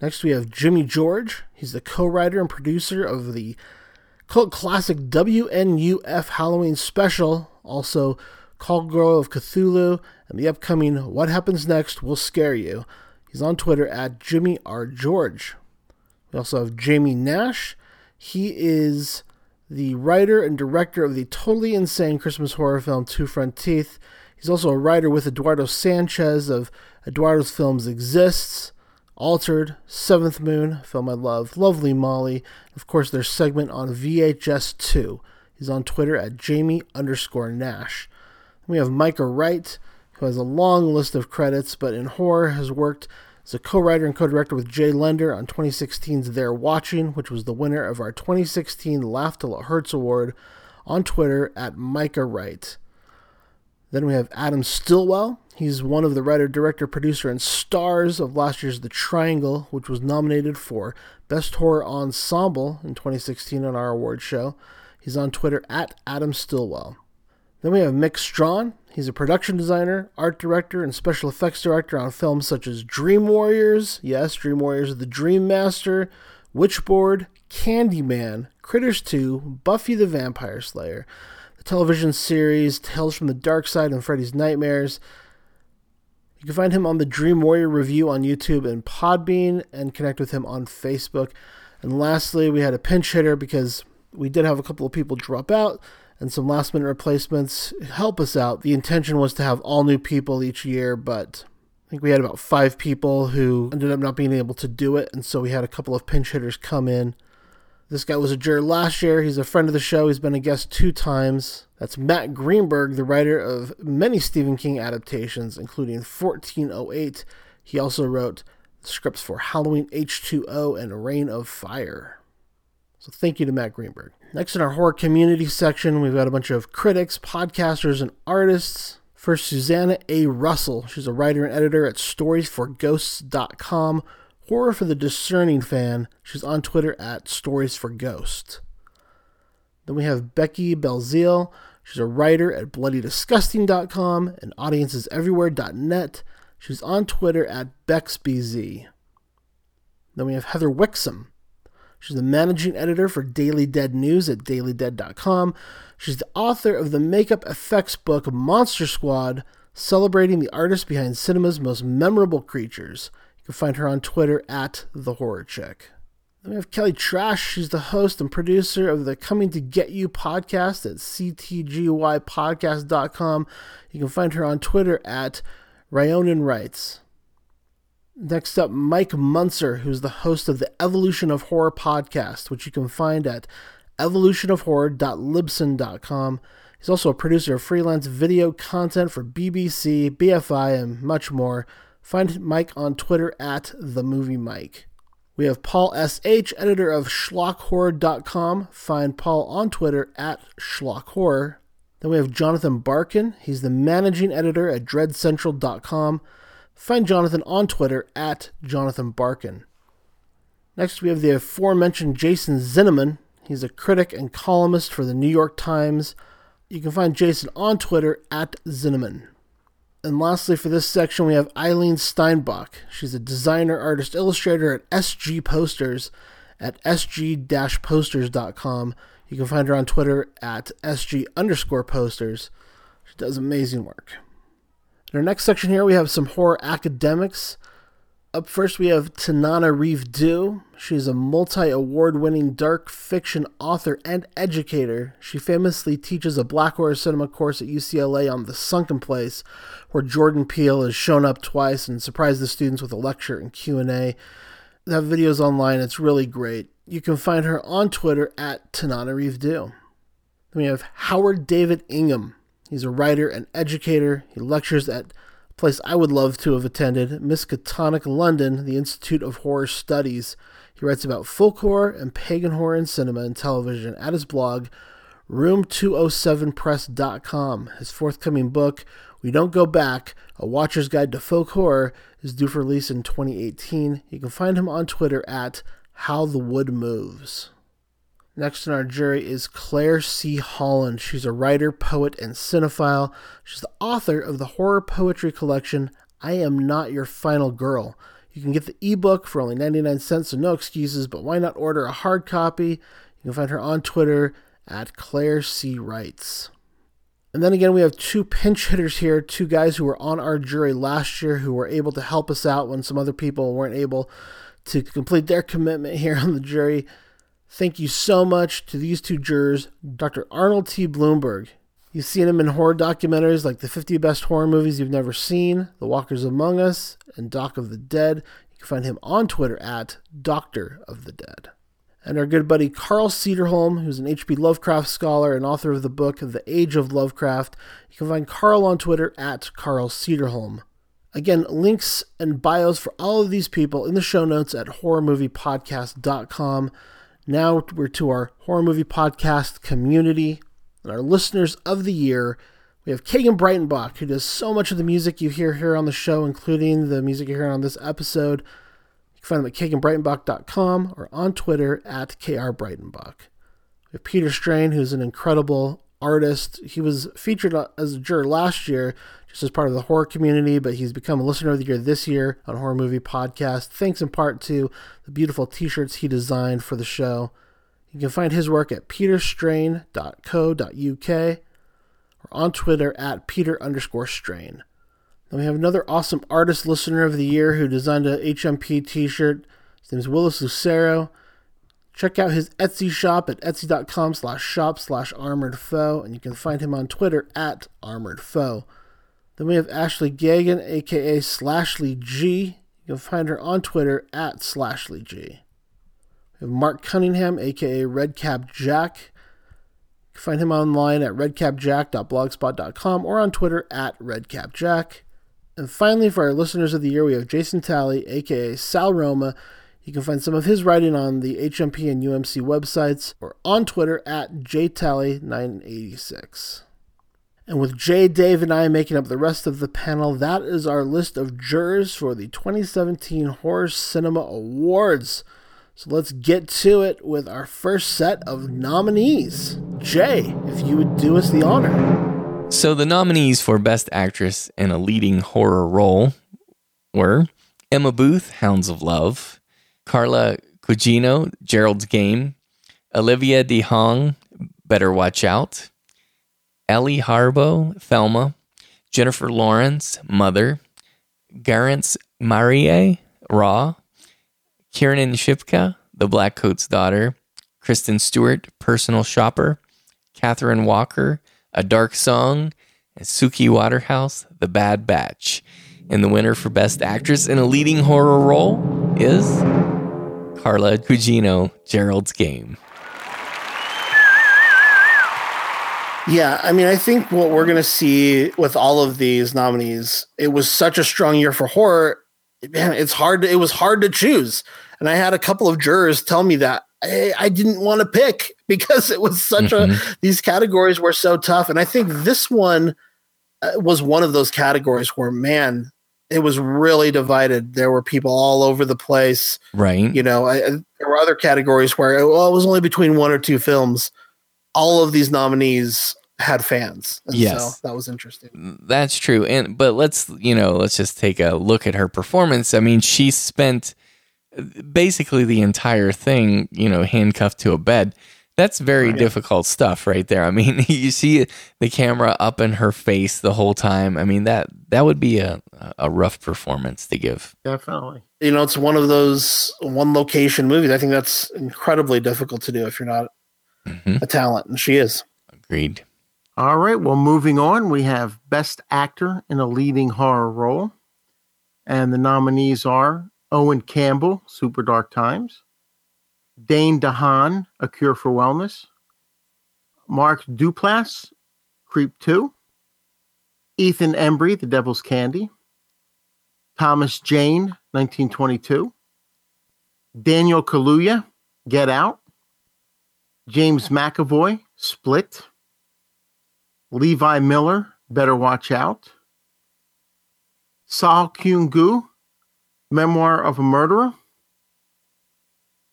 C: Next, we have Jimmy George. He's the co writer and producer of the cult classic WNUF Halloween special, also Call Girl of Cthulhu, and the upcoming What Happens Next Will Scare You. He's on Twitter at Jimmy R. George. We also have Jamie Nash. He is the writer and director of the totally insane Christmas horror film Two Front Teeth. He's also a writer with Eduardo Sanchez of Eduardo's Films Exists. Altered, Seventh Moon, film I love, Lovely Molly, of course their segment on VHS 2. He's on Twitter at Jamie underscore Nash. we have Micah Wright, who has a long list of credits, but in horror has worked as a co-writer and co-director with Jay Lender on 2016's They're Watching, which was the winner of our 2016 Laugh Till It Hurts Award on Twitter at Micah Wright. Then we have Adam Stillwell. He's one of the writer, director, producer, and stars of last year's The Triangle, which was nominated for Best Horror Ensemble in 2016 on our award show. He's on Twitter at Adam Stillwell. Then we have Mick Strawn. He's a production designer, art director, and special effects director on films such as Dream Warriors, yes, Dream Warriors, of The Dream Master, Witchboard, Candyman, Critters 2, Buffy the Vampire Slayer television series Tales from the Dark Side and Freddy's Nightmares. You can find him on the Dream Warrior Review on YouTube and Podbean and connect with him on Facebook. And lastly, we had a pinch hitter because we did have a couple of people drop out and some last minute replacements help us out. The intention was to have all new people each year, but I think we had about five people who ended up not being able to do it. And so we had a couple of pinch hitters come in this guy was a juror last year. He's a friend of the show. He's been a guest two times. That's Matt Greenberg, the writer of many Stephen King adaptations, including 1408. He also wrote scripts for Halloween H2O and Reign of Fire. So thank you to Matt Greenberg. Next in our horror community section, we've got a bunch of critics, podcasters, and artists. First, Susanna A. Russell. She's a writer and editor at storiesforghosts.com Horror for the discerning fan. She's on Twitter at Stories for Ghost. Then we have Becky Belzile. She's a writer at bloodydisgusting.com and audienceseverywhere.net. She's on Twitter at BexBZ. Then we have Heather Wixson. She's the managing editor for Daily Dead News at dailydead.com. She's the author of the makeup effects book Monster Squad, celebrating the artists behind cinema's most memorable creatures can find her on Twitter at The Horror Chick. Then we have Kelly Trash. She's the host and producer of the Coming to Get You podcast at ctgypodcast.com. You can find her on Twitter at Ryonan Writes. Next up, Mike Muncer, who's the host of the Evolution of Horror podcast, which you can find at evolutionofhorror.libsyn.com. He's also a producer of freelance video content for BBC, BFI, and much more. Find Mike on Twitter at the Movie Mike. We have Paul S.H., editor of SchlockHorror.com. Find Paul on Twitter at SchlockHorror. Then we have Jonathan Barkan. He's the managing editor at DreadCentral.com. Find Jonathan on Twitter at Jonathan Barkan. Next, we have the aforementioned Jason Zinoman. He's a critic and columnist for the New York Times. You can find Jason on Twitter at Zinoman. And lastly, for this section, we have Eileen Steinbach. She's a designer, artist, illustrator at SG Posters at sg posters.com. You can find her on Twitter at SG underscore posters. She does amazing work. In our next section here, we have some horror academics. Up first, we have Tananarive Due. She's a multi award winning dark fiction author and educator. She famously teaches a black horror cinema course at UCLA on The Sunken Place, where Jordan Peele has shown up twice and surprised the students with a lecture and Q&A. That have videos online. It's really great. You can find her on Twitter at Tananarive Due. Then we have Howard David Ingham. He's a writer and educator. He lectures at place I would love to have attended, Miskatonic London, the Institute of Horror Studies. He writes about folk horror and pagan horror in cinema and television at his blog, room207press.com. His forthcoming book, We Don't Go Back A Watcher's Guide to Folk Horror, is due for release in 2018. You can find him on Twitter at How the Wood Moves. Next in our jury is Claire C. Holland. She's a writer, poet, and cinephile. She's the author of the horror poetry collection I Am Not Your Final Girl. You can get the ebook for only 99 cents, so no excuses, but why not order a hard copy? You can find her on Twitter at Claire C. Writes. And then again, we have two pinch hitters here, two guys who were on our jury last year who were able to help us out when some other people weren't able to complete their commitment here on the jury. Thank you so much to these two jurors, Dr. Arnold T. Blumberg. You've seen him in horror documentaries like the 50 Best Horror Movies You've Never Seen, The Walkers Among Us, and Doc of the Dead. You can find him on Twitter at Doctor of the Dead. And our good buddy Carl Sederholm, who's an H.P. Lovecraft scholar and author of the book The Age of Lovecraft. You can find Carl on Twitter at Carl Sederholm. Again, links and bios for all of these people in the show notes at horrormoviepodcast.com. Now we're to our horror movie podcast community and our listeners of the year. We have Kagan Breitenbach, who does so much of the music you hear here on the show, including the music you hear on this episode. You can find him at kaganbreitenbach.com or on Twitter at krbreitenbach. We have Peter Strain, who's an incredible artist. He was featured as a juror last year, just as part of the horror community, but he's become a listener of the year this year on Horror Movie Podcast, thanks in part to the beautiful t shirts he designed for the show. You can find his work at peterstrain.co.uk or on Twitter at peter underscore strain. Then we have another awesome artist listener of the year who designed a HMP t shirt. His name is Willis Lucero. Check out his Etsy shop at etsy.com slash shop slash armored foe, and you can find him on Twitter at armored foe. Then we have Ashley Gagan, aka Slashly G. You can find her on Twitter at Slashly G. We have Mark Cunningham, aka Redcap Jack. You can find him online at redcapjack.blogspot.com or on Twitter at redcapjack. And finally, for our listeners of the year, we have Jason Talley, aka Sal Roma. You can find some of his writing on the HMP and UMC websites or on Twitter at jtally986. And with Jay, Dave, and I making up the rest of the panel, that is our list of jurors for the 2017 Horror Cinema Awards. So let's get to it with our first set of nominees. Jay, if you would do us the honor.
A: So the nominees for Best Actress in a Leading Horror Role were Emma Booth, Hounds of Love, Carla Gugino, Gerald's Game, Olivia DeJonge, Better Watch Out, Ellie Harboe, Thelma, Jennifer Lawrence, Mother, Garance Marie, Raw, Kiernan Shipka, The Black Coat's Daughter, Kristen Stewart, Personal Shopper, Catherine Walker, A Dark Song, and Suki Waterhouse, The Bad Batch. And the winner for Best Actress in a Leading Horror Role is Carla Gugino, Gerald's Game.
C: Yeah, I mean, I think what we're going to see with all of these nominees, it was such a strong year for horror. Man, it's hard. To, it was hard to choose, and I had a couple of jurors tell me that I, I didn't want to pick *laughs* because it was such mm-hmm. a. These categories were so tough, and I think this one uh, was one of those categories where, man, it was really divided. There were people all over the place.
A: Right.
C: You know, I, there were other categories where well, it was only between one or two films. All of these nominees had fans.
A: And yes,
C: so that was interesting.
A: That's true. And but let's you know let's just take a look at her performance. I mean, she spent basically the entire thing, you know, handcuffed to a bed. That's very right. difficult stuff right there. I mean, *laughs* you see the camera up in her face the whole time. I mean, that that would be a a rough performance to give.
B: Definitely.
C: You know, it's one of those one location movies. I think that's incredibly difficult to do if you're not mm-hmm. a talent, and she is.
A: Agreed.
B: All right. Well, moving on, we have Best Actor in a Leading Horror Role. And the nominees are Owen Campbell, Super Dark Times, Dane DeHaan, A Cure for Wellness, Mark Duplass, Creep 2, Ethan Embry, The Devil's Candy, Thomas Jane, 1922, Daniel Kaluuya, Get Out, James McAvoy, Split, Levi Miller, Better Watch Out, Seo Kyung-gu, Memoir of a Murderer,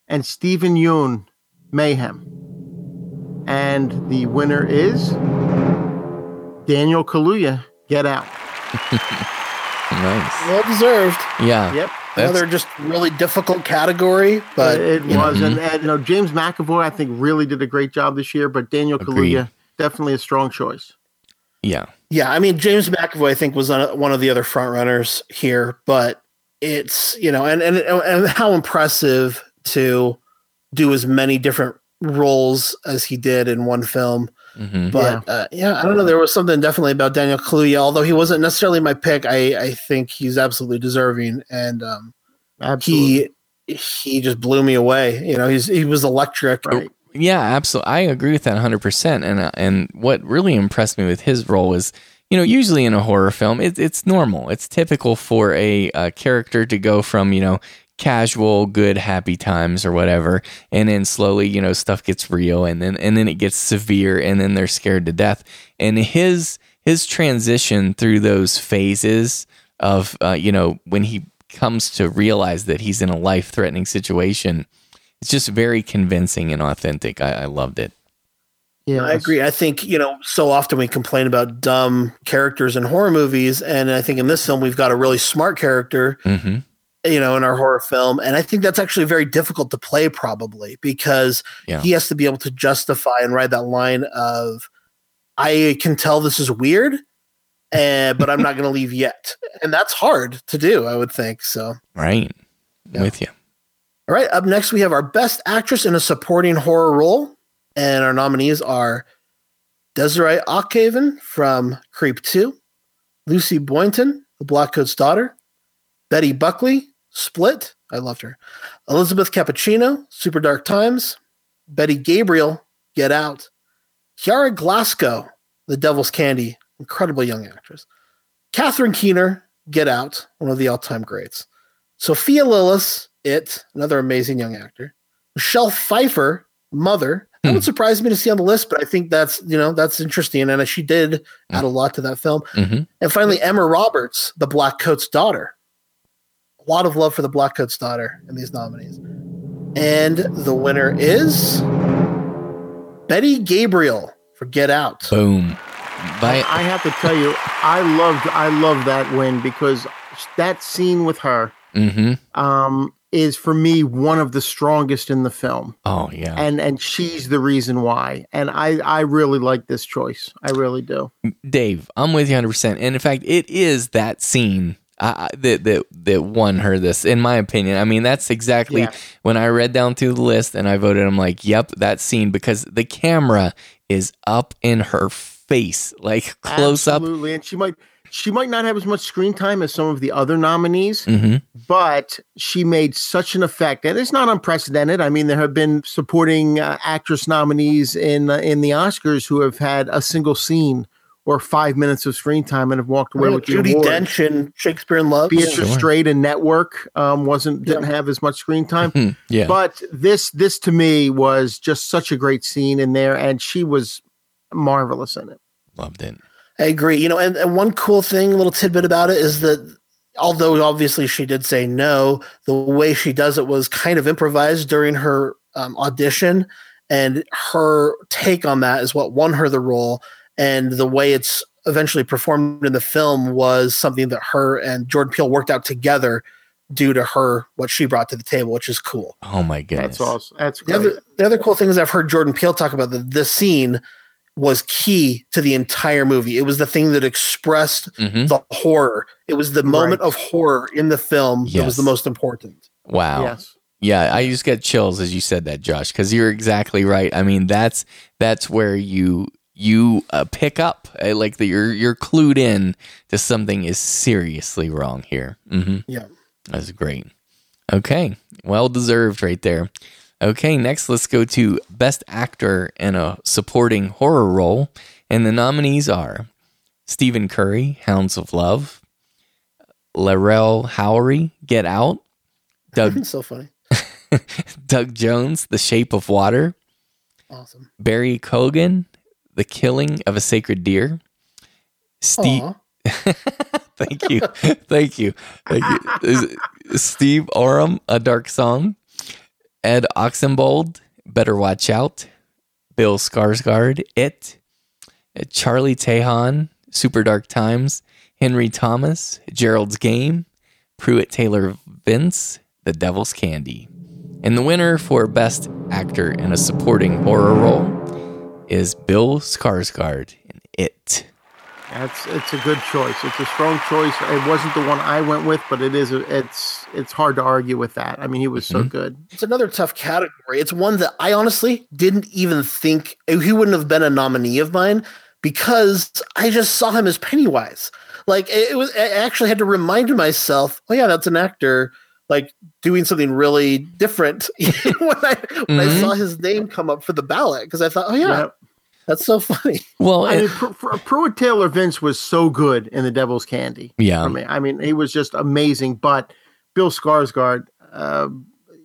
B: and Stephen Yeun, Mayhem. And the winner is Daniel Kaluuya, Get Out. *laughs*
A: nice.
C: Well deserved.
A: Yeah.
B: Yep.
C: Another just really difficult category, but
B: it, it was. And, mm-hmm. and, you know, James McAvoy, I think, really did a great job this year, but Daniel Agreed. Kaluuya, definitely a strong choice.
A: Yeah.
C: Yeah. I mean, James McAvoy, I think, was one of the other front runners here, but it's, you know, and, and, and how impressive to do as many different roles as he did in one film. Mm-hmm. But yeah. Uh, yeah. I don't know. There was something definitely about Daniel Kaluuya, although he wasn't necessarily my pick. I, I think he's absolutely deserving, and um, absolutely. he he just blew me away. You know, he's he was electric.
A: Right. Yeah, absolutely. I agree with that 100. percent And uh, and what really impressed me with his role was, you know, usually in a horror film, it, it's normal. It's typical for a, a, character to go from, you know, casual, good, happy times or whatever, and then slowly, you know, stuff gets real, and then and then it gets severe, and then they're scared to death. And his his transition through those phases of, uh, you know, when he comes to realize that he's in a life threatening situation, it's just very convincing and authentic. I, I loved it.
C: Yeah, I agree. I think, you know, so often we complain about dumb characters in horror movies. And I think in this film, we've got a really smart character, mm-hmm. You know, in our horror film. And I think that's actually very difficult to play, probably, because yeah. he has to be able to justify and ride that line of, I can tell this is weird, uh, *laughs* but I'm not going to leave yet. And that's hard to do, I would think. So,
A: right. Yeah. With you.
C: All right. Up next, we have our best actress in a supporting horror role. And our nominees are Desiree Akhavan from Creep 2, Lucy Boynton, The Blackcoat's Daughter, Betty Buckley, Split, I loved her, Elizabeth Cappuccino, Super Dark Times, Betty Gabriel, Get Out, Kiara Glasco, The Devil's Candy, incredible young actress, Catherine Keener, Get Out, one of the all time greats, Sophia Lillis, It, another amazing young actor, Michelle Pfeiffer, Mother, that would hmm. surprise me to see on the list, but I think that's you know that's interesting, and she did add a lot to that film. Mm-hmm. And finally, Emma Roberts, the Black Coat's daughter. A lot of love for the Black Coat's daughter in these nominees, and the winner is Betty Gabriel for Get Out.
A: Boom!
B: By- I have to tell you, I loved I love that win because that scene with her. Mm-hmm. Um, is for me one of the strongest in the film.
A: Oh yeah.
B: And and she's the reason why. And I I really like this choice. I really do.
A: Dave, I'm with you 100%. And in fact, it is that scene uh, that that that won her this in my opinion. I mean, that's exactly yeah. when I read down through the list and I voted I'm like, "Yep, that scene because the camera is up in her face, like close
B: Absolutely. up. Absolutely, and she might she might not have as much screen time as some of the other nominees,
A: hmm
B: but she made such an effect, and it's not unprecedented. I mean, there have been supporting uh, actress nominees in uh, in the Oscars who have had a single scene or five minutes of screen time and have walked away with
C: Judy
B: the.
C: Dench in Shakespeare in Love.
B: Beatrice
A: Sure.
B: Straight in Network um, wasn't didn't have as much screen time. *laughs*
A: yeah.
B: But this this to me was just such a great scene in there, and she was marvelous in it.
A: Loved it.
C: I agree. You know, and, and one cool thing, little tidbit about it is that although obviously she did say no, the way she does it was kind of improvised during her um, audition, and her take on that is what won her the role. And the way it's eventually performed in the film was something that her and Jordan Peele worked out together due to her what she brought to the table, which is cool.
A: Oh my goodness.
B: That's awesome. That's
C: The other, the other cool thing is I've heard Jordan Peele talk about that this scene was key to the entire movie. It was the thing that expressed
A: hmm
C: the horror. It was the moment of horror in the film that was the most important.
A: Wow.
B: Yes.
A: Yeah, I just got chills as you said that, Josh, because you're exactly right. I mean, that's that's where you you uh, pick up uh, like that you're you're clued in to something is seriously wrong here. Mm-hmm.
C: Yeah.
A: That's great. Okay, well deserved right there. Okay, next let's go to Best Actor in a Supporting Horror Role, and the nominees are Stephen Curry, Hounds of Love, Lil Rel Howery, Get Out, *laughs* Doug
C: so funny. *laughs*
A: Doug Jones, The Shape of Water,
C: Awesome.
A: Barry Keoghan, The Killing of a Sacred Deer, Steve. *laughs* Thank you, thank you, thank you. Steve Oram, A Dark Song, Ed Oxenbould, Better Watch Out, Bill Skarsgård, It, Charlie Tahan, Super Dark Times, Henry Thomas, Gerald's Game, Pruitt Taylor Vince, The Devil's Candy. And the winner for Best Actor in a Supporting Horror Role is Bill Skarsgård in It.
B: That's it's a good choice. It's a strong choice. It wasn't the one I went with, but it is. A, it's it's hard to argue with that. I mean, he was so
A: Mhm.
B: good.
C: It's another tough category. It's one that I honestly didn't even think he wouldn't have been a nominee of mine because I just saw him as Pennywise. Like it, it was, I actually had to remind myself, oh yeah, that's an actor like doing something really different *laughs* when I when I saw his name come up for the ballot because I thought, oh yeah,
B: Yep.
C: that's so *laughs* funny.
A: Well,
B: I
A: and-
B: mean, Pr- Pr- Pruitt Taylor Vince was so good in The Devil's Candy.
A: yeah.
B: for me. I mean, he was just amazing. But Bill Skarsgård, uh,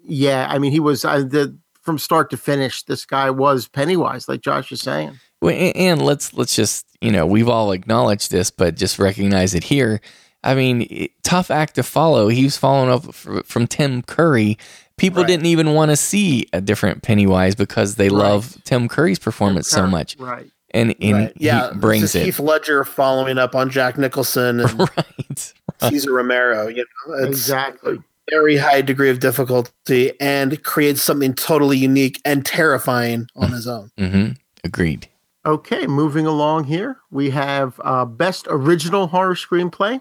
B: yeah, I mean, he was uh, the from start to finish. This guy was Pennywise, like Josh is saying.
A: Well, a- and let's let's just you know we've all acknowledged this, but just recognize it here. I mean, it- tough act to follow. He was following up fr- from Tim Curry. People
B: Right.
A: didn't even want to see a different Pennywise because they
B: Right.
A: love Tim Curry's performance so much,
B: right?
A: and, and
C: Right. Yeah,
A: he brings
C: this is
A: it
C: Heath Ledger following up on Jack Nicholson *laughs* and
A: right.
C: Cesar Romero. You know, it's
B: Exactly.
C: very high degree of difficulty and creates something totally unique and terrifying on his own.
A: hmm Agreed.
B: Okay, moving along here, we have uh, best original horror screenplay,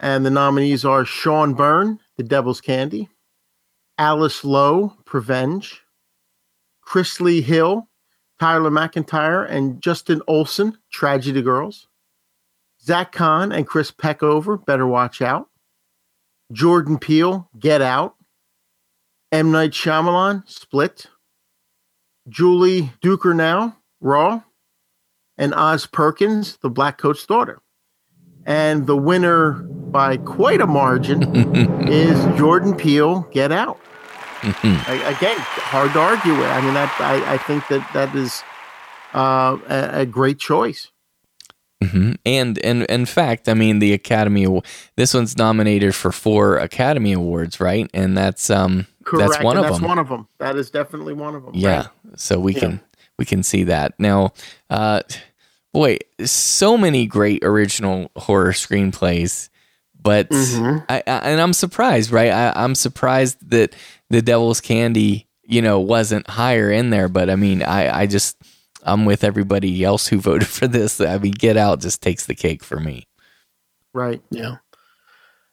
B: and the nominees are Sean Byrne, The Devil's Candy, Alice Lowe, Prevenge, Chris Lee Hill, Tyler McIntyre, and Justin Olson, Tragedy Girls, Zach Kahn and Chris Peckover, Better Watch Out, Jordan Peele, Get Out, M. Night Shyamalan, Split, Julie Ducournau, Raw, and Oz Perkins, the Black Coat's daughter. And the winner by quite a margin *laughs* is Jordan Peele, Get Out. *laughs* I, again, hard to argue with. I mean, that I, I think that that is uh, a, a great choice.
A: hmm And and in fact, I mean, the Academy. This one's nominated for four Academy Awards, right? And that's um
B: Correct.
A: that's one
B: and
A: of
B: that's
A: them.
B: one of them. That is definitely one of them.
A: Yeah. So we can we can see that. Now, uh boy, so many great original horror screenplays, but
C: Mhm.
A: I, I and I'm surprised, right? I, I'm surprised that The Devil's Candy, you know, wasn't higher in there, but I mean, I I just I'm with everybody else who *laughs* voted for this. I mean, Get Out just takes the cake for me.
B: Right.
C: Yeah.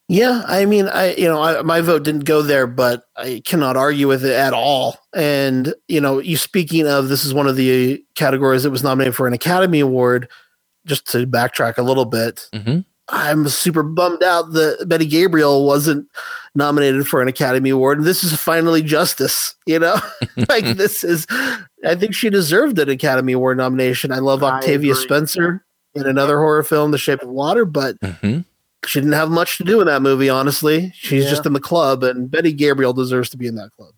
C: Yeah, I mean, I you know, I, my vote didn't go there, but I cannot argue with it at all. And you know, you speaking of this is one of the categories that was nominated for an Academy Award. just to backtrack a little bit,
A: hmm
C: I'm super bummed out that Betty Gabriel wasn't nominated for an Academy Award. And This is finally justice, you know? *laughs* like *laughs* this is I think she deserved an Academy Award nomination. I love Octavia
B: agree.
C: Spencer in another horror film, The Shape of Water, but
A: hmm
C: she didn't have much to do in that movie, honestly. She's
B: Yeah.
C: just in the club, and Betty Gabriel deserves to be in that club.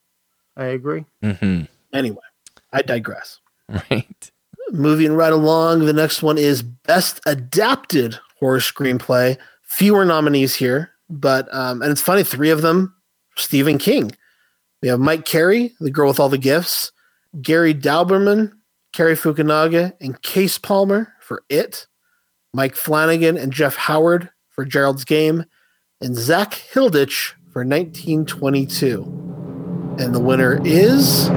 B: I agree.
A: hmm
C: Anyway, I digress.
A: Right.
C: Moving right along, the next one is Best Adapted Horror Screenplay. Fewer nominees here, but um, and it's funny, three of them Stephen King. We have Mike Carey, The Girl with All the Gifts, Gary Dauberman, Cary Fukunaga, and Case Palmer for It, Mike Flanagan and Jeff Howard for Gerald's Game, and Zach Hilditch for 1922. And the winner is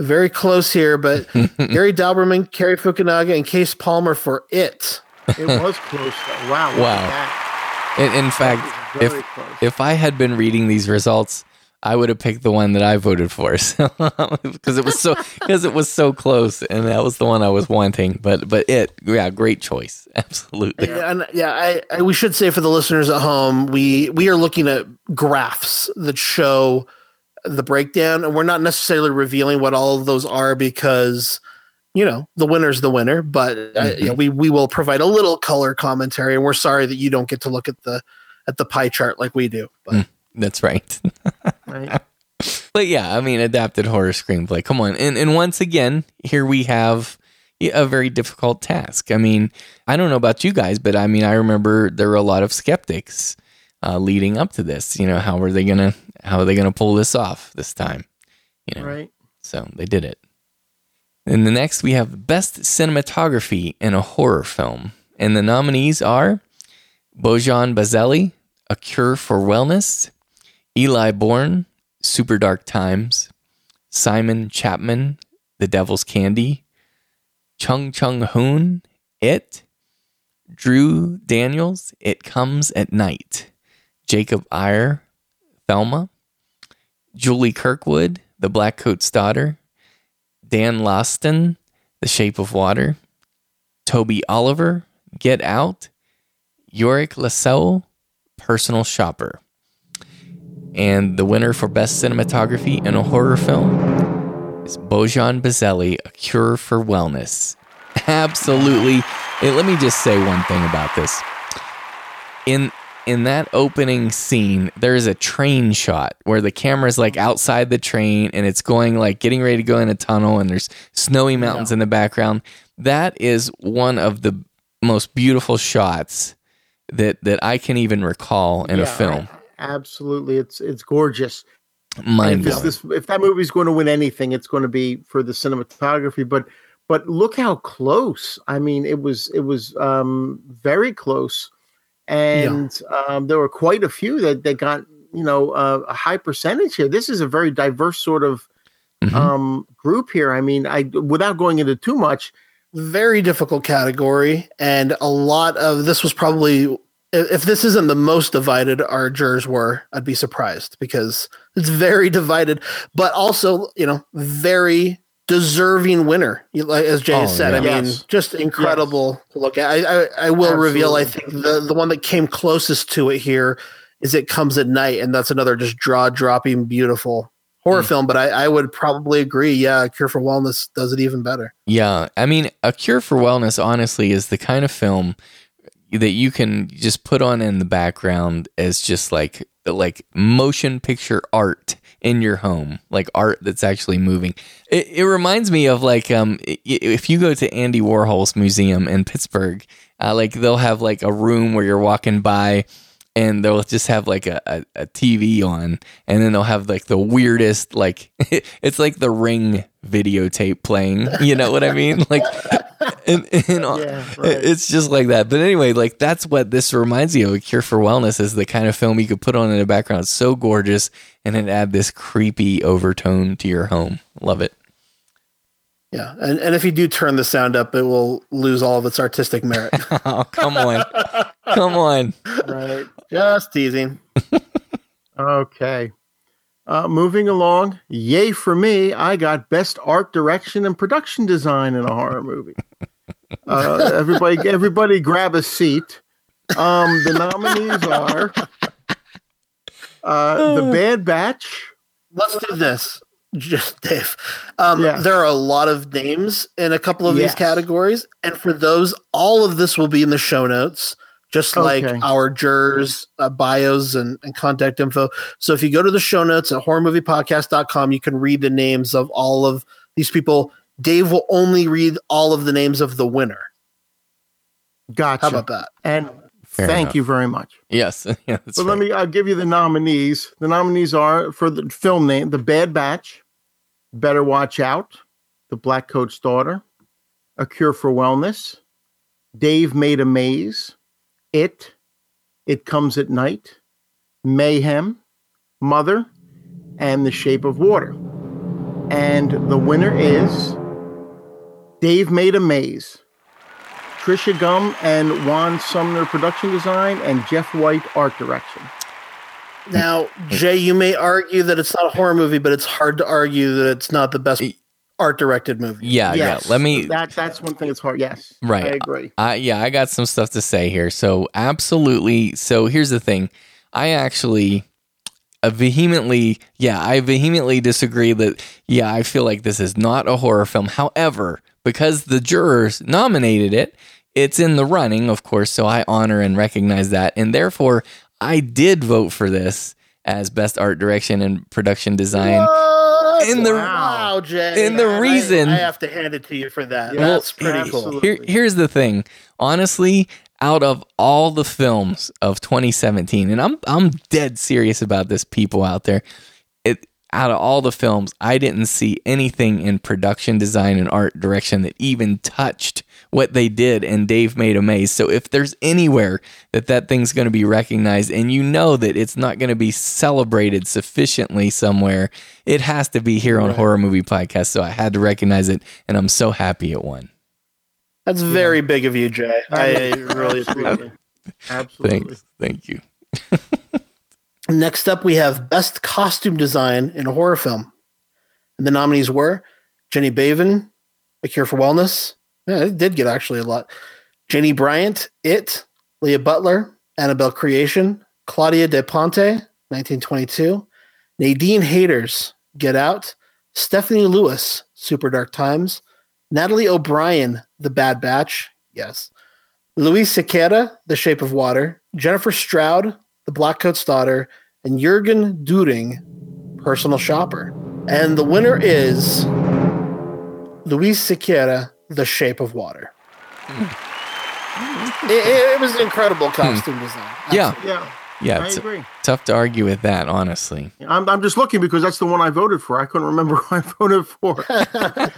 C: very close here, but *laughs* Gary Dauberman, Cary Fukunaga, and Case Palmer for It.
B: It was close. Though. Wow.
A: Wow. In, in fact, if
B: close.
A: if I had been reading these results, I would have picked the one that I voted for, *laughs* so because it was so *laughs* because it was so close, and that was the one I was wanting. But but it, yeah, great choice, *laughs* absolutely.
C: Yeah, and yeah, I, I we should say for the listeners at home, we we are looking at graphs that show the breakdown, and we're not necessarily revealing what all of those are because you know the winner's the winner. But uh, you know, we we will provide a little color commentary, and we're sorry that you don't get to look at the at the pie chart like we do. But
A: That's right.
B: Right. *laughs*
A: But yeah, I mean, adapted horror screenplay. Come on, and and once again, here we have a very difficult task. I mean, I don't know about you guys, but I mean, I remember there were a lot of skeptics uh, leading up to this. You know, how are they gonna how are they gonna pull this off this time? You know,
B: Right.
A: so they did it. And the next we have best cinematography in a horror film, and the nominees are Bojan Bazelli, A Cure for Wellness, Eli Born, Super Dark Times, Simon Chapman, The Devil's Candy, Chung Chung Hoon, It, Drew Daniels, It Comes at Night, Jacob Iyer, Thelma, Julie Kirkwood, The Black Coat's Daughter, Dan Laustsen, The Shape of Water, Toby Oliver, Get Out, Yorick Le Saux, Personal Shopper. And the winner for Best Cinematography in a Horror Film is Bojan Bazelli, A Cure for Wellness. Absolutely. Hey, let me just say one thing about this. In in that opening scene, there is a train shot where the camera's like outside the train and it's going like getting ready to go in a tunnel and there's snowy mountains in the background. That is one of the most beautiful shots that that I can even recall in a film.
B: Absolutely. It's it's gorgeous.
A: Mind
B: if, it's
A: blowing.
B: this, if that movie's going to win anything, it's going to be for the cinematography. But but look how close. I mean, it was it was um, very close, and um, there were quite a few that that got you know uh, a high percentage here. This is a very diverse sort of
A: Mhm.
B: um, group here. I mean, I without going into too much,
C: very difficult category, and a lot of this was probably if this isn't the most divided our jurors were, I'd be surprised because it's very divided, but also you know very deserving winner. As Jay
A: Oh,
C: said, I mean,
B: Yes.
C: just incredible to look at. I, I, I will reveal. I think the the one that came closest to it here is it comes at night, and that's another just jaw dropping beautiful horror
A: Mm.
C: film. But I, I would probably agree. Yeah, Cure for Wellness does it even better.
A: Yeah, I mean, A Cure for Wellness, honestly, is the kind of film that you can just put on in the background as just like like motion picture art in your home, like art that's actually moving. It, it reminds me of like um, if you go to Andy Warhol's museum in Pittsburgh, uh, like they'll have like a room where you're walking by. And they'll just have like a, a, a TV on, and then they'll have like the weirdest, like *laughs* it's like the ring videotape playing. You know what I mean? *laughs* Like, and, and all-
B: Yeah, right.
A: it's just like that. But anyway, like that's what this reminds me of. A Cure for Wellness is the kind of film you could put on in the background. It's so gorgeous, and it add this creepy overtone to your home. Love it.
C: Yeah, and, and if you do turn the sound up, it will lose all of its artistic merit. *laughs*
A: Oh, come on, come on.
B: right?
C: Just teasing. *laughs*
B: Okay. Uh, moving along, yay for me! I got best art direction and production design in a horror movie. Uh, everybody, everybody, grab a seat. Um, the nominees are uh, the Bad Batch.
C: Let's do this, just Dave. Um,
B: Yeah.
C: There are a lot of names in a couple of
B: Yes.
C: these categories, and for those, all of this will be in the show notes, just like
B: Okay.
C: our jurors' uh, bios and, and contact info. So if you go to the show notes at horrormoviepodcast.com, you can read the names of all of these people. Dave will only read all of the names of the winner.
B: Gotcha.
C: How about that?
B: And
A: Fair
B: thank
A: enough.
B: you very much.
A: Yes. *laughs* yeah, that's
B: But
A: right.
B: let me. I'll give you the nominees. The nominees are for the film name: The Bad Batch, Better Watch Out, The Black Coat's Daughter, A Cure for Wellness, Dave Made a Maze, It, It Comes at Night, Mayhem, Mother, and The Shape of Water. And the winner is Dave Made a Maze. Trisha Gum and John Sumner production design and Jeff White art direction.
C: Now, Jay, you may argue that it's not a horror movie, but it's hard to argue that it's not the best art directed movie.
A: yeah,
B: yes,
A: yeah. Let me.
B: That that's one thing that's hard. Yes,
A: Right.
B: I agree.
A: I yeah, I got some stuff to say here. So absolutely. So here's the thing. I actually uh, vehemently, yeah, I vehemently disagree that yeah, I feel like this is not a horror film. However, because the jurors nominated it, it's in the running, of course, so I honor and recognize that. And therefore, I did vote for this as best art direction and production design.
C: What?
A: In the-
C: wow, Jay,
A: in the
C: I-
A: reason-
C: I, have to hand it to you for that.
B: Yeah,
C: That's pretty cool.
A: Here, here's the thing. Honestly, out of all the films of 2017, and I'm I'm dead serious about this, people out there. It out of all the films, I didn't see anything in production design and art direction that even touched what they did. And Dave made a maze. So if there's anywhere that that thing's going to be recognized, and you know that it's not going to be celebrated sufficiently somewhere, it has to be here on Horror Movie Podcast. So I had to recognize it, and I'm so happy it won.
C: That's very big of you, Jay. I really *laughs* appreciate it.
B: Absolutely.
A: Thanks. Thank you. *laughs*
C: Next up, we have Best Costume Design in a Horror Film. And the nominees were Jenny Beavan, A Cure for Wellness. Yeah, it did get actually a lot. Jenny Bryant, It, Leah Butler, Annabelle Creation, Claudia De Ponte, 1922, Nadine Haders, Get Out, Stephanie Lewis, Super Dark Times, Natalie O'Brien, The Bad Batch, yes, Luis Sequeira, The Shape of Water, Jennifer Stroud, The Black Coat's Daughter, and Jurgen Duding, Personal Shopper. And the winner is Luis Sequeira, The Shape of Water. Hmm. it, it- it was an incredible hmm. costume design.
A: Yeah.
B: Yeah,
A: Yeah,
B: I
A: it's
B: agree.
A: tough to argue with that, honestly.
B: I'm I'm just looking because that's the one I voted for. I couldn't remember *laughs* who I voted for. *laughs*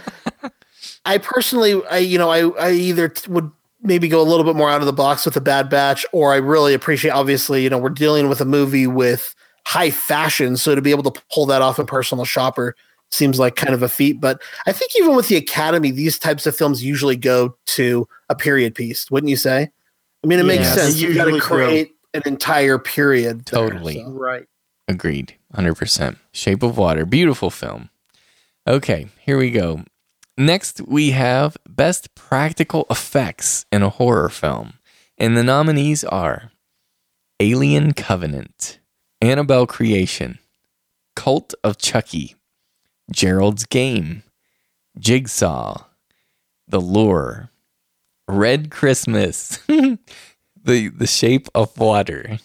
C: I personally, I you know, I I either t- would maybe go a little bit more out of the box with the Bad Batch, or I really appreciate. Obviously, you know, we're dealing with a movie with high fashion, so to be able to pull that off in Personal Shopper seems like kind of a feat. But I think even with the Academy, these types of films usually go to a period piece, wouldn't you say? I mean, it makes sense.
B: they
C: You got to
B: usually do.
C: create an entire period. there,
A: Totally.
C: so.
B: right.
A: Agreed. 100%. Shape of Water. Beautiful film. Okay, here we go. Next, we have Best Practical Effects in a Horror Film. And the nominees are Alien Covenant, Annabelle Creation, Cult of Chucky, Gerald's Game, Jigsaw, The Lure, Red Christmas, *laughs* the, the Shape of Water,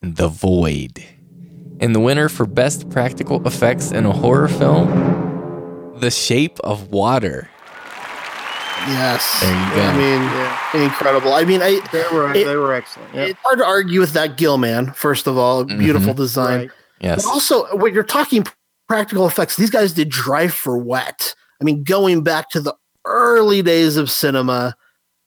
A: The Void. And the winner for Best Practical Effects in a Horror Film, The Shape of Water.
C: Yes.
A: There you go.
C: I mean,
B: Yeah,
C: incredible. I mean, I
B: they were
C: It-
B: they were excellent. Yeah.
C: it's hard to argue with that Gill man. First of all, beautiful mm-hmm. design.
B: Right.
A: Yes.
C: But also, when you're talking practical effects, these guys did dry for wet. I mean, going back to the early days of cinema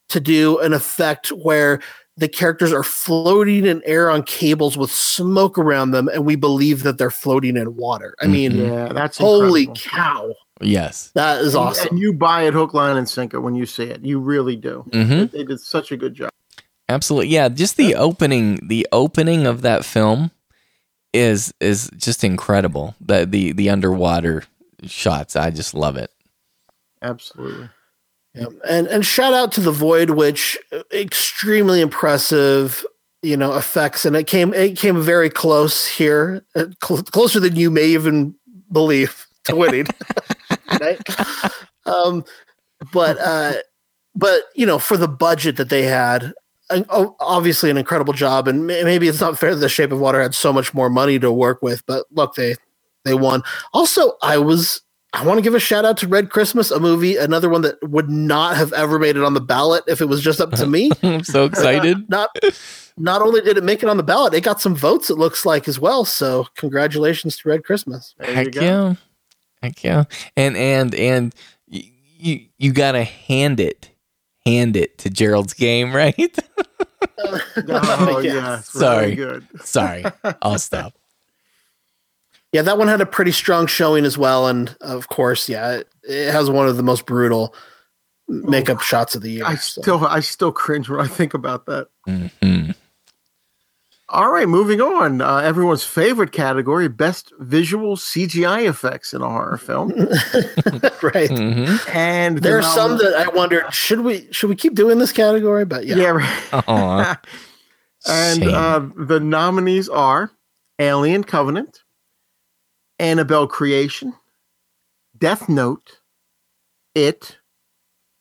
C: to do an effect where the characters are floating in air on cables with smoke around them, and we believe that they're floating in water. I mean,
A: Mhm.
B: Yeah, that's
C: holy
B: incredible.
C: cow,
A: Yes.
C: that is awesome.
B: And you buy it hook, line, and sinker when you see it. You really do.
A: hmm
B: They did such a good job.
A: Absolutely. Yeah. Just the opening, the opening of that film is is just incredible. The the the underwater shots. I just love it.
B: Absolutely.
C: Yeah. And and shout out to the Void, which extremely impressive, you know, effects, and it came it came very close here, uh, cl- closer than you may even believe *laughs* to winning. right? Um, but uh, but you know, for the budget that they had, Oh, obviously an incredible job, and maybe it's not fair that the Shape of Water had so much more money to work with, but look, they they won. Also, I was I want to give a shout out to Red Christmas, a movie, another one that would not have ever made it on the ballot if it was just up to me. *laughs*
A: I'm so excited. *laughs*
C: not not only did it make it on the ballot, it got some votes. It looks like as well. So congratulations to Red Christmas.
A: Heck yeah, heck yeah, and and and you you gotta hand it, hand it to Gerald's game, *laughs* right?
B: oh *laughs* yeah,
A: sorry, *laughs* sorry, I'll stop
C: yeah, that one had a pretty strong showing as well, and of course, yeah, it, it has one of the most brutal makeup oh, shots of the year.
B: I so. still, I still cringe when I think about that. Mm-hmm. All right, moving on. Uh, everyone's favorite category: best visual CGI effects in a horror film. *laughs*
C: right.
B: Mm-hmm. And
C: there are some that I wondered should we should we keep doing this category? But yeah,
B: yeah. Right. *laughs* *laughs* and uh, the nominees are Alien Covenant, Annabelle Creation, Death Note, It,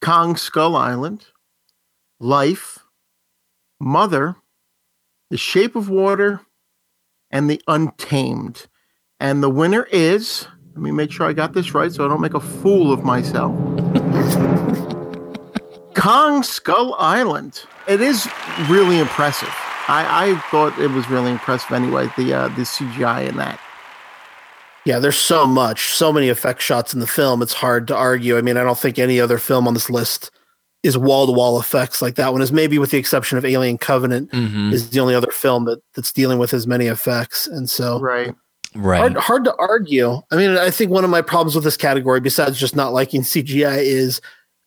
B: Kong Skull Island, Life, Mother, The Shape of Water, and The Untamed. And the winner is, let me make sure I got this right so I don't make a fool of myself. *laughs* Kong Skull Island. It is really impressive. I, I thought it was really impressive anyway, the uh, the CGI in that.
C: Yeah, there's so much, so many effect shots in the film. It's hard to argue. I mean, I don't think any other film on this list is wall to wall effects like that one is maybe with the exception of Alien Covenant mm-hmm. is the only other film that that's dealing with as many effects. And so
B: right.
A: Right.
C: Hard, hard to argue. I mean, I think one of my problems with this category, besides just not liking CGI, is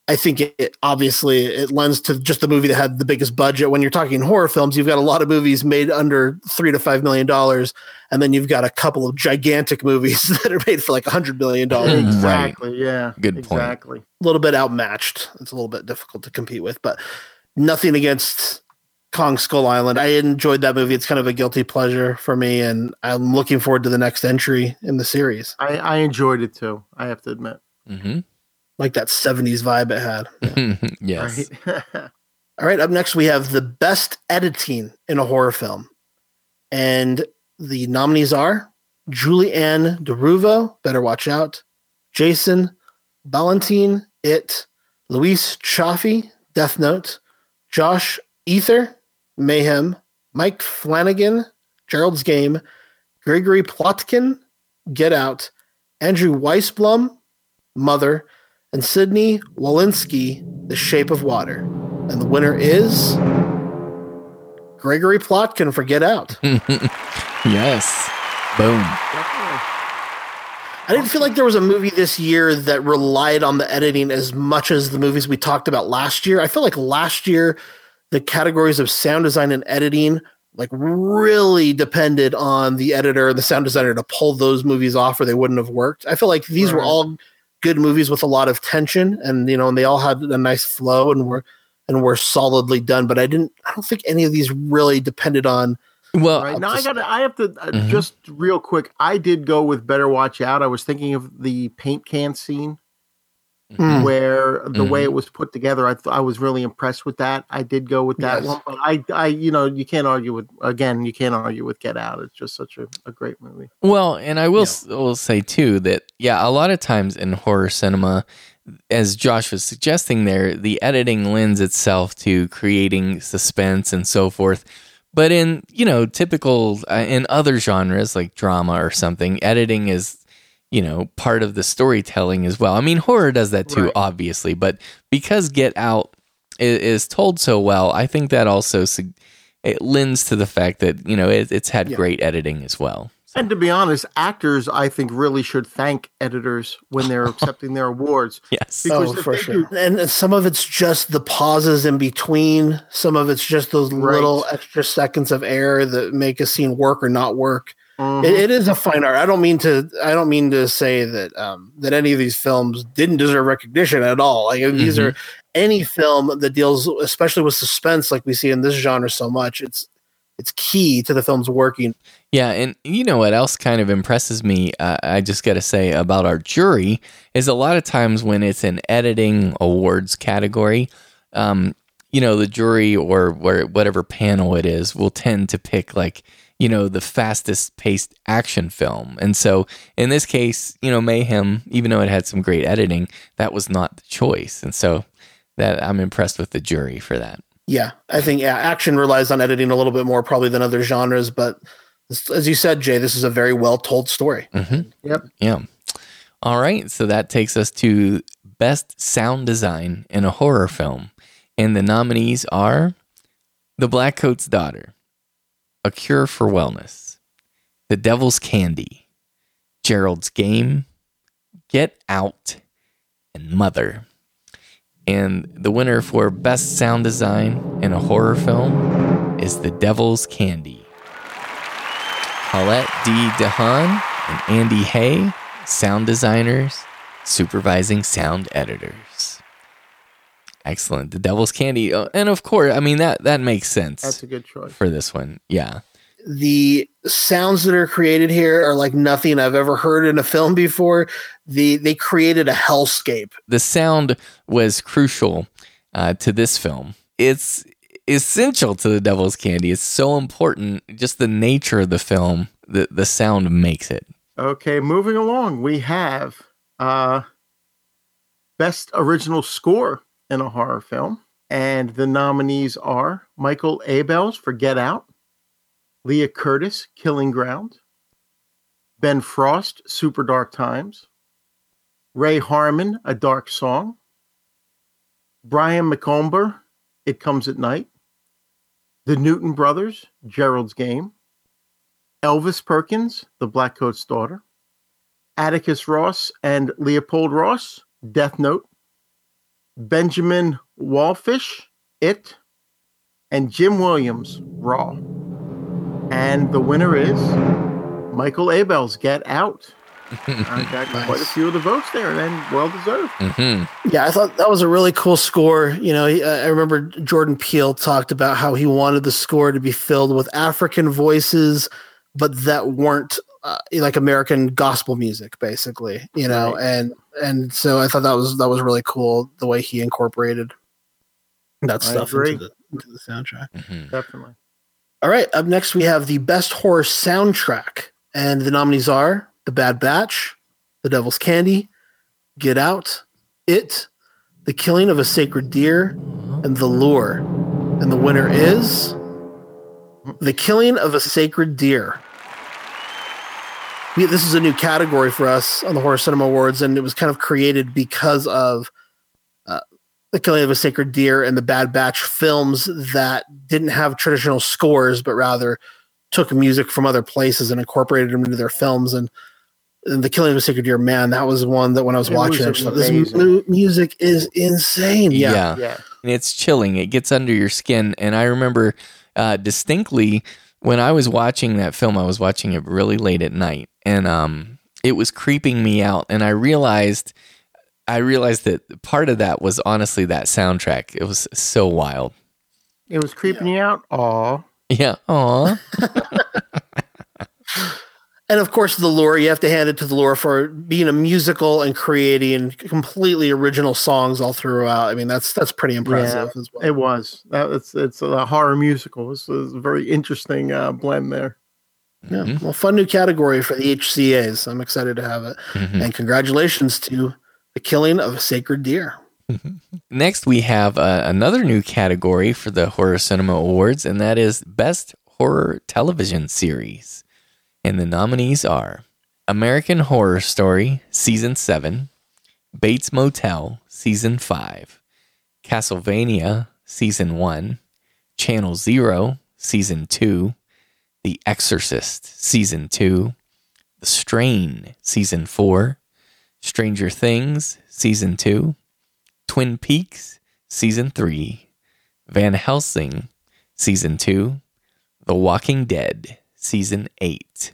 C: I think it, it, obviously it lends to just the movie that had the biggest budget. When you're talking horror films, you've got a lot of movies made under three to five million dollars, and then you've got a couple of gigantic *laughs* movies that are made for like a hundred million dollars.
B: Exactly. Right. Yeah.
A: Good
B: exactly.
A: point.
C: A little bit outmatched. It's a little bit difficult to compete with, but nothing against Kong Skull Island. I enjoyed that movie. It's kind of a guilty pleasure for me, and I'm looking forward to the next entry in the series.
B: I, I enjoyed it too. I have to admit.
A: Mm-hmm
C: like that 70s vibe it
A: had. *laughs* Yes.
C: Right. *laughs* All right, up next we have the best editing in a horror film. And the nominees are Julianne Deruvo, Better Watch Out, Jason Ballantine, It, Luis Chaffee, Death Note, Josh Ethier, Mayhem, Mike Flanagan, Gerald's Game, Gregory Plotkin, Get Out, Andrew Weisblum, Mother, and Sydney Wolinsky, The Shape of Water. And the winner is Gregory Plotkin for Get Out. *laughs*
A: yes. Boom.
C: I didn't feel like there was a movie this year that relied on the editing as much as the movies we talked about last year. I feel like last year the categories of sound design and editing like really depended on the editor and the sound designer to pull those movies off or they wouldn't have worked. I feel like these right. were all good movies with a lot of tension and you know and they all had a nice flow and were and were solidly done but i didn't i don't think any of these really depended on
A: well
B: right. now i got i have to uh, mm-hmm. just real quick i did go with better watch out i was thinking of the paint can scene mm. where the mm-hmm. way it was put together, I th- I was really impressed with that. I did go with that yes. one, but I I you know you can't argue with again you can't argue with Get Out. It's just such a, a great movie.
A: Well, and I will yeah. will say too that yeah, a lot of times in horror cinema. As Josh was suggesting there, the editing lends itself to creating suspense and so forth. But in, you know, typical, uh, in other genres like drama or something, editing is you know, part of the storytelling as well. I mean, horror does that too, right. obviously, but because Get Out is, is, told so well, I think that also it lends to the fact that you know it, it's had yeah. great editing as well.
B: And to be honest, actors I think really should thank editors when they're *laughs* accepting their awards.
A: Yes,
C: because oh, for sure. Do, and some of it's just the pauses in between. Some of it's just those right. little extra seconds of air that make a scene work or not work
B: Mhm.
C: It, it is a fine art. I don't mean to. I don't mean to say that um, that any of these films didn't deserve recognition at all. Like these
A: Mhm.
C: are any film that deals, especially with suspense, like we see in this genre so much. It's it's key to the film's working.
A: Yeah, and you know what else kind of impresses me? Uh, I just got to say about our jury is a lot of times when it's an editing awards category, um, you know, the jury or where whatever panel it is will tend to pick like you know the fastest paced action film, and so in this case, you know, Mayhem, even though it had some great editing, that was not the choice, and so that I'm impressed with the jury for that.
C: Yeah, I think yeah, action relies on editing a little bit more probably than other genres, but as you said, Jay, this is a very well told story.
A: Mm-hmm.
B: Yep.
A: Yeah. All right. So that takes us to Best Sound Design in a Horror Film. And the nominees are The Black Coat's Daughter, A Cure for Wellness, The Devil's Candy, Gerald's Game, Get Out, and Mother. And the winner for Best Sound Design in a Horror Film is The Devil's Candy. Paulette D. DeHaan and Andy Hay, sound designers, supervising sound editors. Excellent. The Devil's Candy. Oh, and of course, I mean, that, that makes sense
B: That's a good choice.
A: for this one. Yeah.
C: The sounds that are created here are like nothing I've ever heard in a film before. The they created a hellscape.
A: The sound was crucial uh, to this film. It's essential to The Devil's Candy. It's so important. Just the nature of the film, the, the sound makes it.
B: Okay, moving along, we have uh best original score in a horror film, and the nominees are Michael Abels for Get Out, Leah Curtis, Killing Ground, Ben Frost, Super Dark Times, Ray Harmon, A Dark Song, Brian McOmber, It Comes at Night, the Newton Brothers, Gerald's Game, Elvis Perkins, The Black Coat's Daughter, Atticus Ross and Leopold Ross, Death Note, Benjamin Wallfisch, It, and Jim Williams, Raw. And the winner is Michael Abels, Get Out. *laughs* I got quite a few of the votes there, and well deserved.
A: hmm
C: Yeah, I thought that was a really cool score. You know, uh, I remember Jordan Peele talked about how he wanted the score to be filled with African voices, but that weren't uh, like American gospel music, basically. You know,
B: Right.
C: and and so I thought that was that was really cool the way he incorporated that
B: I
C: stuff into the, into the soundtrack.
A: hmm
B: Definitely.
C: All right, up next we have the best horror soundtrack, and the nominees are The Bad Batch, The Devil's Candy, Get Out, It, The Killing of a Sacred Deer, and The Lure. And the winner is The Killing of a Sacred Deer. We, this is a new category for us on the Horror Cinema Awards, and it was kind of created because of uh, The Killing of a Sacred Deer and the Bad Batch films that didn't have traditional scores, but rather took music from other places and incorporated them into their films. And, and The Killing of a Sacred Deer, man, that was one that when I was
B: It
C: watching,
B: was
C: I just thought, this
B: amazing.
C: mu- music is insane. Yeah.
A: yeah.
B: Yeah.
A: and it's chilling. It gets under your skin. And I remember uh, distinctly when I was watching that film, I was watching it really late at night, and um, it was creeping me out. And I realized, I realized that part of that was honestly that soundtrack. It was so wild.
B: It was creeping you out. Aw.
A: Yeah. Aw. *laughs*
C: And of course, The Lure, you have to hand it to The Lure for being a musical and creating completely original songs all throughout. I mean, that's that's pretty impressive as well.
B: It was. That, it's it's a horror musical. It's, it's a very interesting uh, blend there.
C: Yeah.
A: Mhm.
C: Well, fun new category for the HCAs. I'm excited to have it.
A: Mhm.
C: And congratulations to the killing of a sacred deer.
A: Next, we have uh, another new category for the Horror Cinema Awards, and that is Best Horror Television Series. And the nominees are American Horror Story Season 7, Bates Motel Season 5, Castlevania Season 1, Channel Zero Season 2, The Exorcist Season 2, The Strain Season 4, Stranger Things Season 2, Twin Peaks Season 3, Van Helsing Season 2, The Walking Dead Season 8,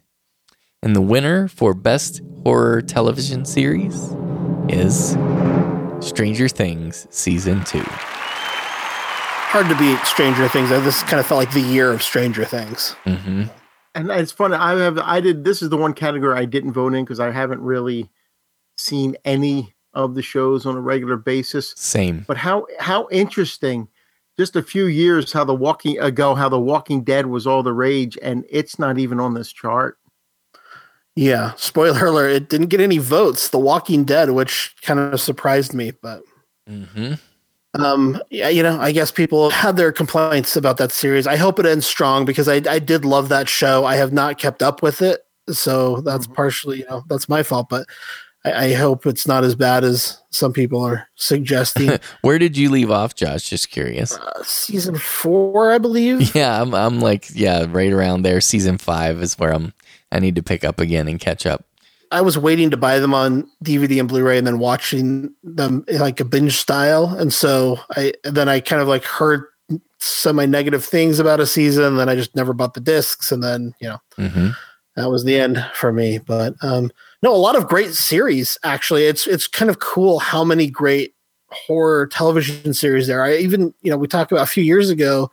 A: And the winner for Best Horror Television Series is Stranger Things Season 2.
C: Hard to beat Stranger Things. This kind of felt like the year of Stranger Things.
A: Mm-hmm.
B: And it's funny. I have. I did. This is the one category I didn't vote in because I haven't really seen any of the shows on a regular basis.
A: Same.
B: But how how interesting! Just a few years how the Walking ago, how the Walking Dead was all the rage, and it's not even on this chart.
C: Yeah, spoiler alert! It didn't get any votes. The Walking Dead, which kind of surprised me, but.
A: Mm-hmm.
C: Um, yeah, you know, I guess people had their complaints about that series. I hope it ends strong because I, I did love that show. I have not kept up with it, so that's mm-hmm. partially, you know, that's my fault. But I, I, hope it's not as bad as some people are suggesting. *laughs*
A: Where did you leave off, Josh? Just curious.
C: Uh, season four, I believe. *laughs*
A: Yeah, I'm, I'm like, yeah, right around there. Season five is where I'm. I need to pick up again and catch up.
C: I was waiting to buy them on DVD and Blu-ray and then watching them like a binge style. And so I then I kind of like heard semi negative things about a season, and then I just never bought the discs, and then you know mm-hmm. that was the end for me. But um, no, a lot of great series actually. It's it's kind of cool how many great horror television series there. I even you know we talked about a few years ago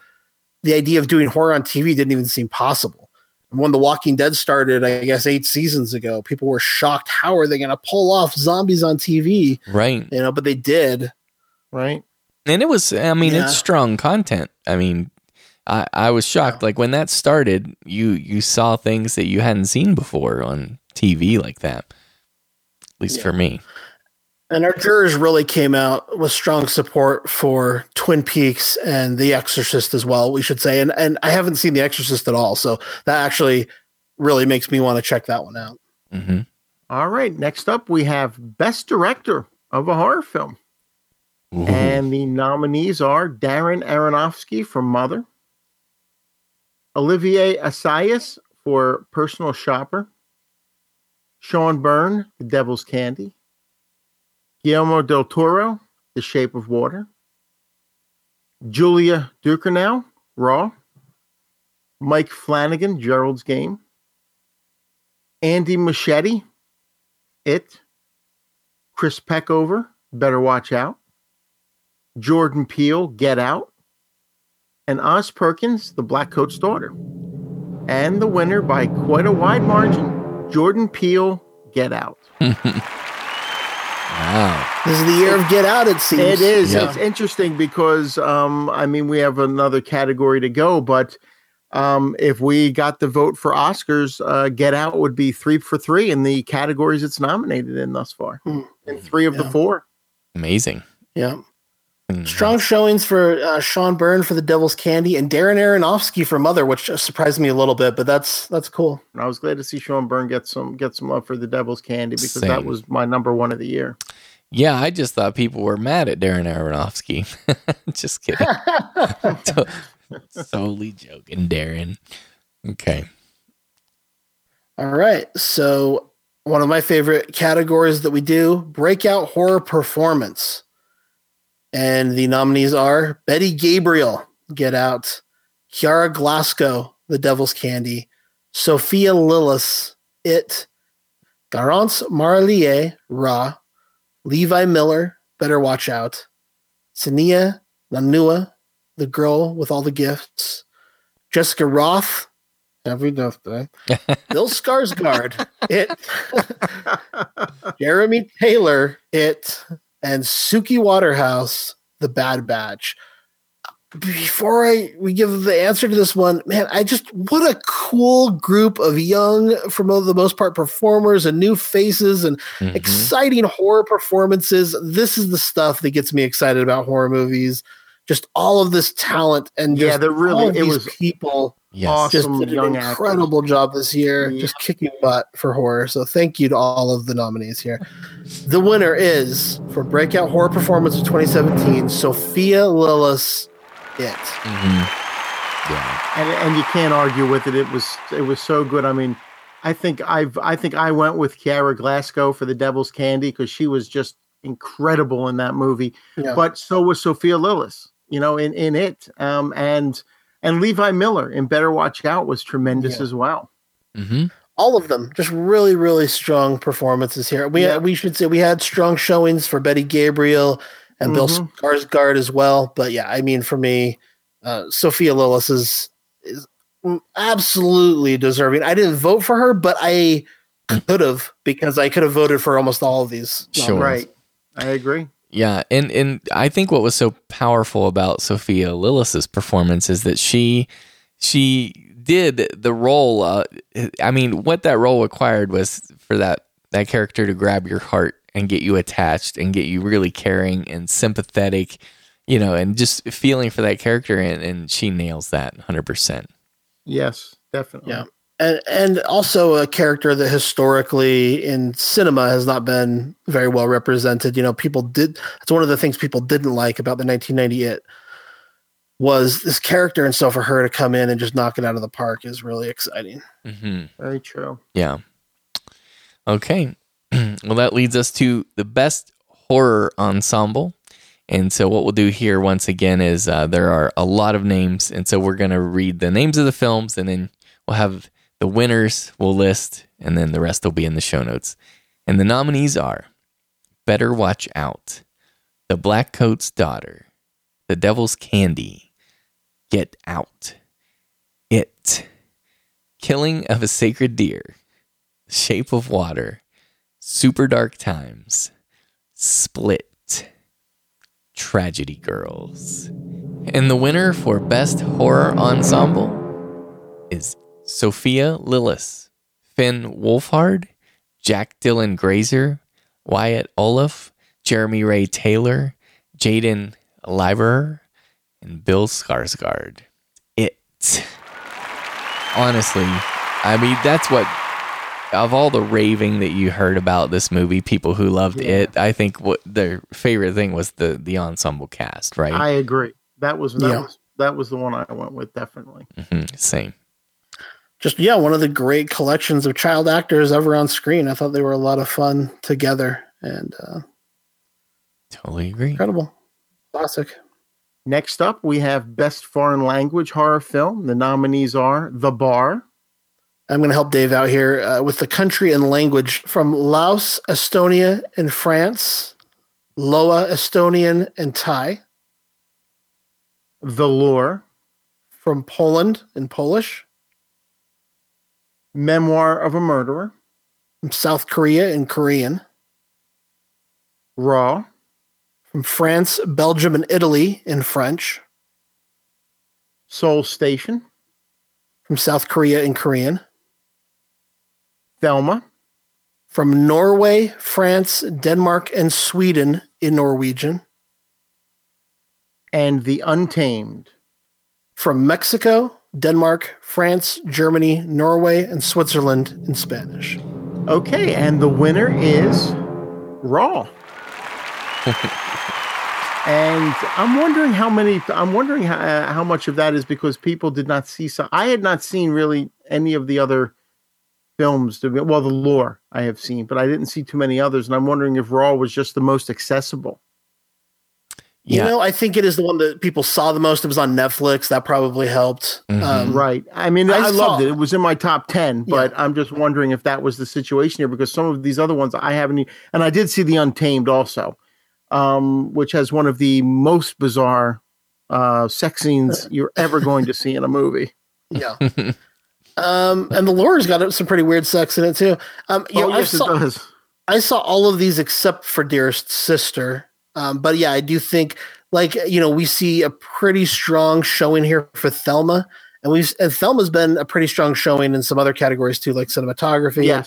C: the idea of doing horror on TV didn't even seem possible when The Walking Dead started, I guess eight seasons ago, people were shocked. How are they going to pull off zombies on TV?
A: Right.
C: You know, but they did.
B: Right.
A: And it was, I mean, yeah. it's strong content. I mean, I, I was shocked. Yeah. Like when that started, you you saw things that you hadn't seen before on TV like that. At least yeah. for me.
C: And our jurors really came out with strong support for Twin Peaks and The Exorcist as well, we should say. And and I haven't seen The Exorcist at all, so that actually really makes me want to check that one out.
A: Mm-hmm.
B: All right, next up we have Best Director of a Horror Film. Ooh. And the nominees are Darren Aronofsky for Mother, Olivier Assayas for Personal Shopper, Sean Byrne, The Devil's Candy, Guillermo del Toro, The Shape of Water, Julia Ducournau, Raw, Mike Flanagan, Gerald's Game, Andy Muschietti, It, Chris Peckover, Better Watch Out, Jordan Peele, Get Out, and Oz Perkins, The Black Coat's Daughter. And the winner by quite a wide margin, Jordan Peele, Get Out. *laughs*
A: Wow.
C: This is the year of Get Out, it seems.
B: It is. Yeah. It's interesting because, um, I mean, we have another category to go, but um, if we got the vote for Oscars, uh, Get Out would be three for three in the categories it's nominated in thus far, mm. in three of yeah. the four.
A: Amazing.
C: Yeah. Mm-hmm. Strong showings for uh, Sean Byrne for The Devil's Candy and Darren Aronofsky for Mother, which surprised me a little bit, but that's that's cool.
B: I was glad to see Sean Byrne get some get some love for The Devil's Candy because Same. that was my number one of the year.
A: Yeah, I just thought people were mad at Darren Aronofsky. *laughs* just kidding. *laughs* solely joking, Darren. Okay.
C: All right. So one of my favorite categories that we do breakout horror performance. And the nominees are Betty Gabriel, Get Out, Kiara Glasco, The Devil's Candy, Sophia Lillis, It, Garance Marillier, Raw, Levi Miller, Better Watch Out, Sennia Nanua, The Girl with All the Gifts, Jessica Rothe, Happy Death Day, Bill Skarsgård, It, *laughs* Jeremy Taylor, It, and Suki Waterhouse, The Bad Batch. Before I we give the answer to this one, man, I just what a cool group of young, for the most part, performers and new faces and mm-hmm. exciting horror performances. This is the stuff that gets me excited about horror movies. Just all of this talent and yeah,
B: they're really it was
C: people
B: Yes. Awesome
C: just did an incredible actors. job this year, yeah. just kicking butt for horror. So thank you to all of the nominees here. The winner is for breakout horror performance of 2017, Sophia Lillis. It.
A: Mm-hmm.
B: Yeah, and and you can't argue with it. It was it was so good. I mean, I think I've I think I went with Kiara Glasco for the Devil's Candy because she was just incredible in that movie. Yeah. But so was Sophia Lillis. You know, in in it. Um, and and Levi Miller in Better Watch Out was tremendous yeah. as well.
A: Mm-hmm.
C: all of them just really really strong performances here we
B: Yeah.
C: we should say we had strong showings for betty gabriel and bill
B: Mhm.
C: skarsgård as well but yeah i mean for me uh, sophia lillis is is absolutely deserving i didn't vote for her but i could have because i could have voted for almost all of these
A: Sure.
B: Right. I agree.
A: Yeah, and and I think what was so powerful about Sophia Lillis's performance is that she she did the role. Uh, I mean, what that role required was for that that character to grab your heart and get you attached and get you really caring and sympathetic, you know, and just feeling for that character. And, and she nails that hundred percent.
B: Yes, definitely.
C: Yeah. And and also a character that historically in cinema has not been very well represented. You know, people did. It's one of the things people didn't like about the 1990 It was this character, and so for her to come in and just knock it out of the park is really exciting.
A: hmm
B: Very true.
A: Yeah. Okay. *clears throat* well, that leads us to the best horror ensemble. And so, what we'll do here once again is uh, there are a lot of names. And so, we're going to read the names of the films and then we'll have the winners, we'll list, and then the rest will be in the show notes. And the nominees are Better Watch Out, The Black Coat's Daughter, The Devil's Candy, Get Out, It, Killing of a Sacred Deer, Shape of Water, Super Dark Times, Split, Tragedy Girls. And the winner for Best Horror Ensemble is Sophia Lillis, Finn Wolfhard, Jack Dylan Grazer, Wyatt Oleff, Jeremy Ray Taylor, Jaeden Lieberher, and Bill Skarsgård. It. Honestly, I mean, that's what of all the raving that you heard about this movie, people who loved
B: Yeah.
A: it, I think what their favorite thing was the the ensemble cast, right?
B: I agree. That was that
C: Yeah.
B: was that was the one I went with definitely.
A: Mhm, Same.
C: Just yeah, one of the great collections of child actors ever on screen. I thought they were a lot of fun together and uh,
A: Totally agree.
C: incredible, classic.
B: Next up, we have Best Foreign Language Horror Film. The nominees are The Bar,
C: I'm going to help Dave out here uh, with the country and language from Laos, Estonia, and France, Loa, Estonian, and Thai,
B: The Lure,
C: from Poland in Polish,
B: Memoir of a Murderer,
C: from South Korea and Korean,
B: Raw,
C: from France, Belgium, and Italy in French,
B: Soul Station,
C: from South Korea and Korean,
B: Thelma,
C: from Norway, France, Denmark, and Sweden in Norwegian,
B: and The Untamed.
C: from Mexico, Denmark, France, Germany, Norway, and Switzerland in Spanish.
B: Okay, and the winner is Raw. and I'm wondering how many. I'm wondering how, uh, how much of that is because people did not see. So I had not seen really any of the other films. To well, the Lure I have seen, but I didn't see too many others. And I'm wondering if Raw was just the most accessible.
C: You
A: Yeah.
C: know, I think it is the one that people saw the most. It was on Netflix. That probably helped.
A: Mhm.
C: Um,
B: Right. I mean,
C: I
B: I,
C: saw-
B: loved it. It was in my top 10, but I'm just wondering if that was the situation here because some of these other ones I haven't, and I did see The Untamed also, um, which has one of the most bizarre uh, sex scenes *laughs* you're ever going to see in a movie.
C: Yeah. *laughs* um, and the Lure's got some pretty weird sex in it too. Um, you
B: oh,
C: know, I
B: yes,
C: saw,
B: it does.
C: I saw all of these except for Dearest Sister. Um, but yeah, I do think like you know we see a pretty strong showing here for Thelma, and we've and Thelma's been a pretty strong showing in some other categories too, like cinematography.
B: Yeah.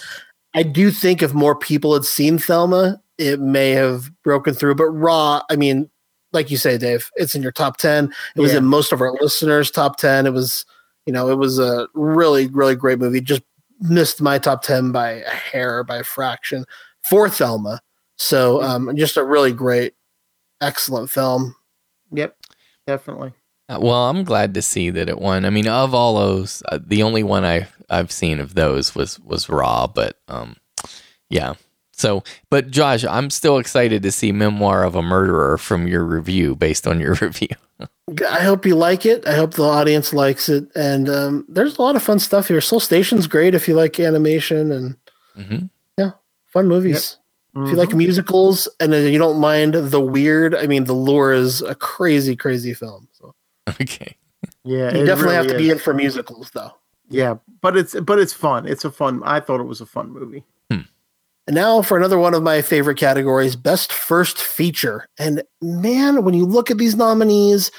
C: I do think if more people had seen Thelma, it may have broken through. But Raw, I mean, like you say, Dave, it's in your top ten. It was
B: Yeah.
C: in most of our listeners' top ten. It was, you know, it was a really, really great movie. Just missed my top ten by a hair, by a fraction for Thelma. So, um, just a really great, excellent film.
B: Yep. Definitely.
A: Uh, Well, I'm glad to see that it won. I mean, of all those, uh, the only one I I've seen of those was was Raw, but um, yeah. So, but Josh, I'm still excited to see Memoir of a Murderer from your review, based on your *laughs* review.
C: I hope you like it. I hope the audience likes it. And um, there's a lot of fun stuff here. Soul Station's great if you like animation and
A: hmm
C: yeah, fun movies. If you like
B: Mhm.
C: musicals and then you don't mind the weird, I mean, The Lure is a crazy, crazy film. So
A: Okay.
B: yeah,
C: you
B: it
C: definitely have
B: really
C: to be in for musicals, though.
B: Yeah, but it's but it's fun. It's a fun. I thought it was a fun movie.
C: And now for another one of my favorite categories, Best First Feature. And man, when you look at these nominees,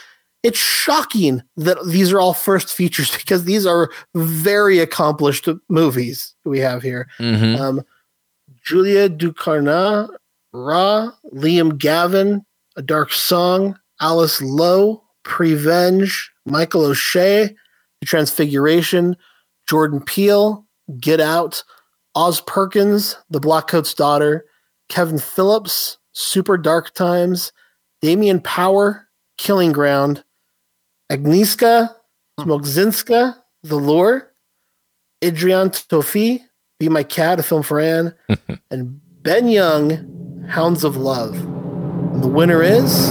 C: it's shocking that these are all first features *laughs* because these are very accomplished movies we have here.
A: hmm
C: Um, Julia Ducournau, Raw, Liam Gavin, A Dark Song, Alice Lowe, Prevenge, Michael O'Shea, The Transfiguration, Jordan Peele, Get Out, Oz Perkins, The Blackcoat's Daughter, Kevin Phillips, Super Dark Times, Damian Power, Killing Ground, Agnieszka Smoczyńska, The Lure, Adrian Tofi, Be My Cat, a film for Anne, *laughs* and Ben Young, Hounds of Love. And the winner is,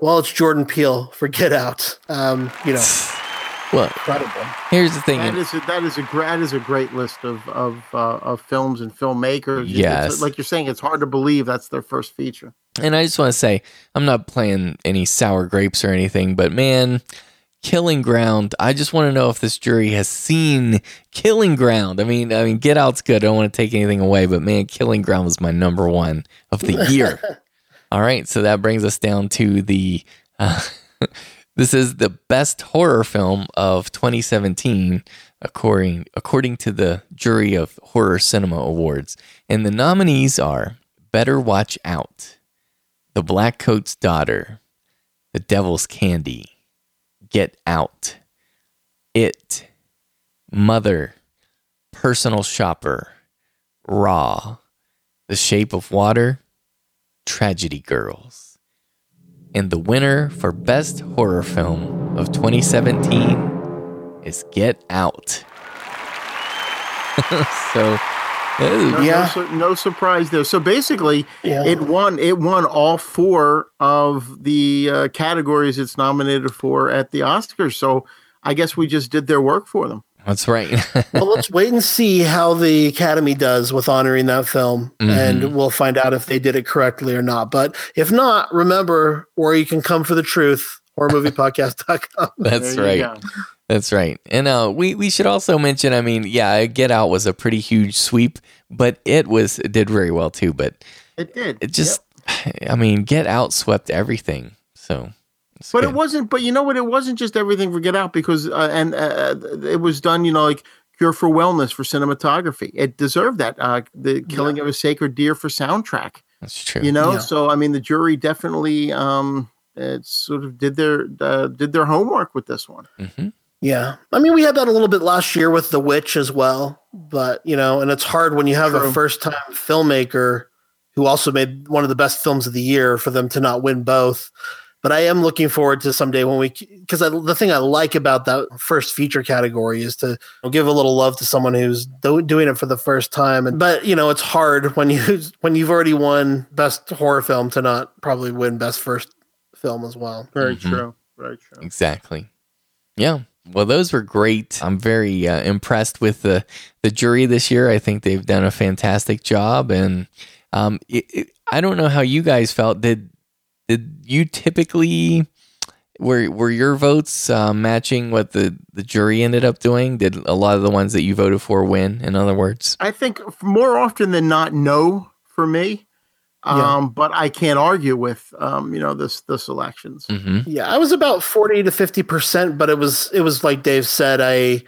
C: well, it's Jordan Peele for Get Out. Um, you know, *sighs*
A: Well,
C: incredible.
A: here's the thing.
B: That is a, that is a great that is a great list of of uh, of films and filmmakers. It's-
A: Yes.
B: like you're saying, it's hard to believe that's their first feature.
A: And I just want to say, I'm not playing any sour grapes or anything, but man, Killing Ground. I just want to know if this jury has seen Killing Ground. I mean, I mean, Get Out's good. I don't want to take anything away, but man, Killing Ground was my number one of the *laughs* year. All right, so that brings us down to the. Uh, *laughs* this is the best horror film of 2017, according according to the jury of Horror Cinema Awards, and the nominees are Better Watch Out. The Black Coat's Daughter, The Devil's Candy, Get Out, It, Mother, Personal Shopper, Raw, The Shape of Water, Tragedy Girls. And the winner for Best Horror Film of 2017 is Get Out. *laughs* so,
B: No,
C: Yeah.
B: no, no surprise there. So basically,
C: Yeah.
B: it won. It won all four of the uh, categories it's nominated for at the Oscars. So I guess we just did their work for them.
A: that's right. *laughs*
C: well, let's wait and see how the Academy does with honoring that film,
A: Mhm.
C: and we'll find out if they did it correctly or not. But if not, remember where you can come for the truth. HorrorMoviePodcast.com.
A: that's
B: There you
A: right.
B: Go.
A: That's right. And uh, we we should also mention. I mean, yeah, Get Out was a pretty huge sweep, but it was it did very well too. But
B: It did.
A: it just, *sighs* I mean, Get Out swept everything. So, it's
B: But
A: good.
B: it wasn't. But you know what? It wasn't just everything for Get Out because uh, and uh, it was done. You know, like Cure for Wellness for cinematography. It deserved that. Uh, the Killing of a Sacred Deer for soundtrack.
A: That's true.
B: You know.
C: Yeah.
B: So I mean, the jury definitely um, it sort of did their uh, did their homework with this one.
A: hmm
C: Yeah. I mean, we had that a little bit last year with The Witch as well. But, you know, and it's hard when you have
B: True.
C: a first time filmmaker who also made one of the best films of the year for them to not win both. But I am looking forward to someday when we, because the thing I like about that first feature category is to give a little love to someone who's do, doing it for the first time. And but you know, it's hard when you *laughs* when you've already won best horror film to not probably win best first film as well.
B: Very
A: Mhm.
B: true. Very true.
A: Exactly. Yeah. Well, those were great. I'm very uh, impressed with the the jury this year. I think they've done a fantastic job, and um, it, it, I don't know how you guys felt. Did did you typically were were your votes uh, matching what the the jury ended up doing? Did a lot of the ones that you voted for win? In other words,
B: I think more often than not, no for me. Um, but I can't argue with um, you know this the selections.
A: hmm
C: Yeah, I was about 40 to 50%, but it was it was like Dave said I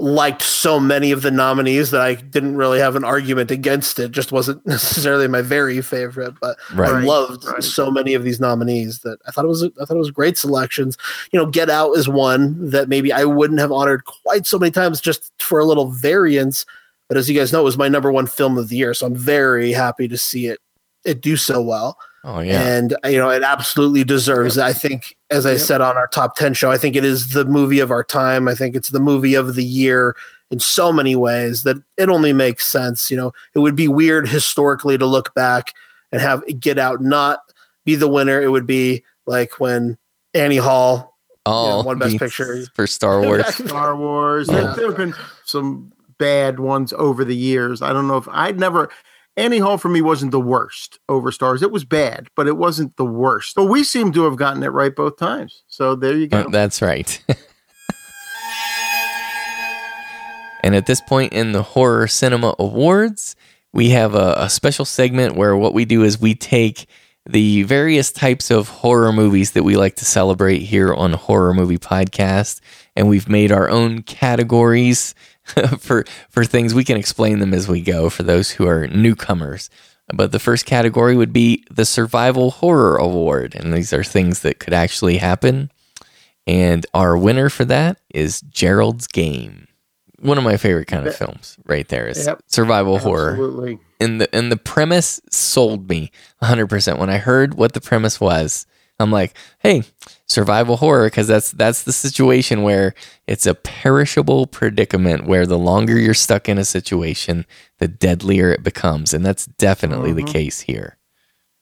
C: liked so many of the nominees that I didn't really have an argument against it. Just wasn't *laughs* necessarily my very favorite, but I
A: right.
B: Right,
C: loved
B: right.
C: so many of these nominees that I thought it was I thought it was great selections. You know, Get Out is one that maybe I wouldn't have honored quite so many times just for a little variance, but as you guys know, it was my number one film of the year, so I'm very happy to see it it do so well
A: Oh yeah.
C: and you know it absolutely deserves it. I think, as I
B: Yep.
C: said on our top ten show, I think it is the movie of our time. I think it's the movie of the year in so many ways that it only makes sense. You know, it would be weird historically to look back and have Get Out not be the winner. It would be like when Annie Hall.
A: Oh,
C: won Best *laughs* Picture.
A: for Star *laughs* Wars.
B: Star Wars.
C: Yeah.
B: there have been some bad ones over the years. I don't know if I'd never. Annie Hall for me wasn't the worst over stars. It was bad, but it wasn't the worst. But we seem to have gotten it right both times. So there you go.
A: Uh, That's right. *laughs* and at this point in the Horror Cinema Awards, we have a, a special segment where what we do is we take the various types of horror movies that we like to celebrate here on Horror Movie Podcast, and we've made our own categories *laughs* for for things. We can explain them as we go for those who are newcomers. But the first category would be the Survival Horror Award, and these are things that could actually happen. And our winner for that is Gerald's Game. One of my favorite kind of films right there is
B: Yep.
A: survival horror. And the and the premise sold me 100% when I heard what the premise was. I'm like, "Hey, survival horror because that's that's the situation where it's a perishable predicament where the longer you're stuck in a situation, the deadlier it becomes." And that's definitely the
B: Mhm.
A: case here.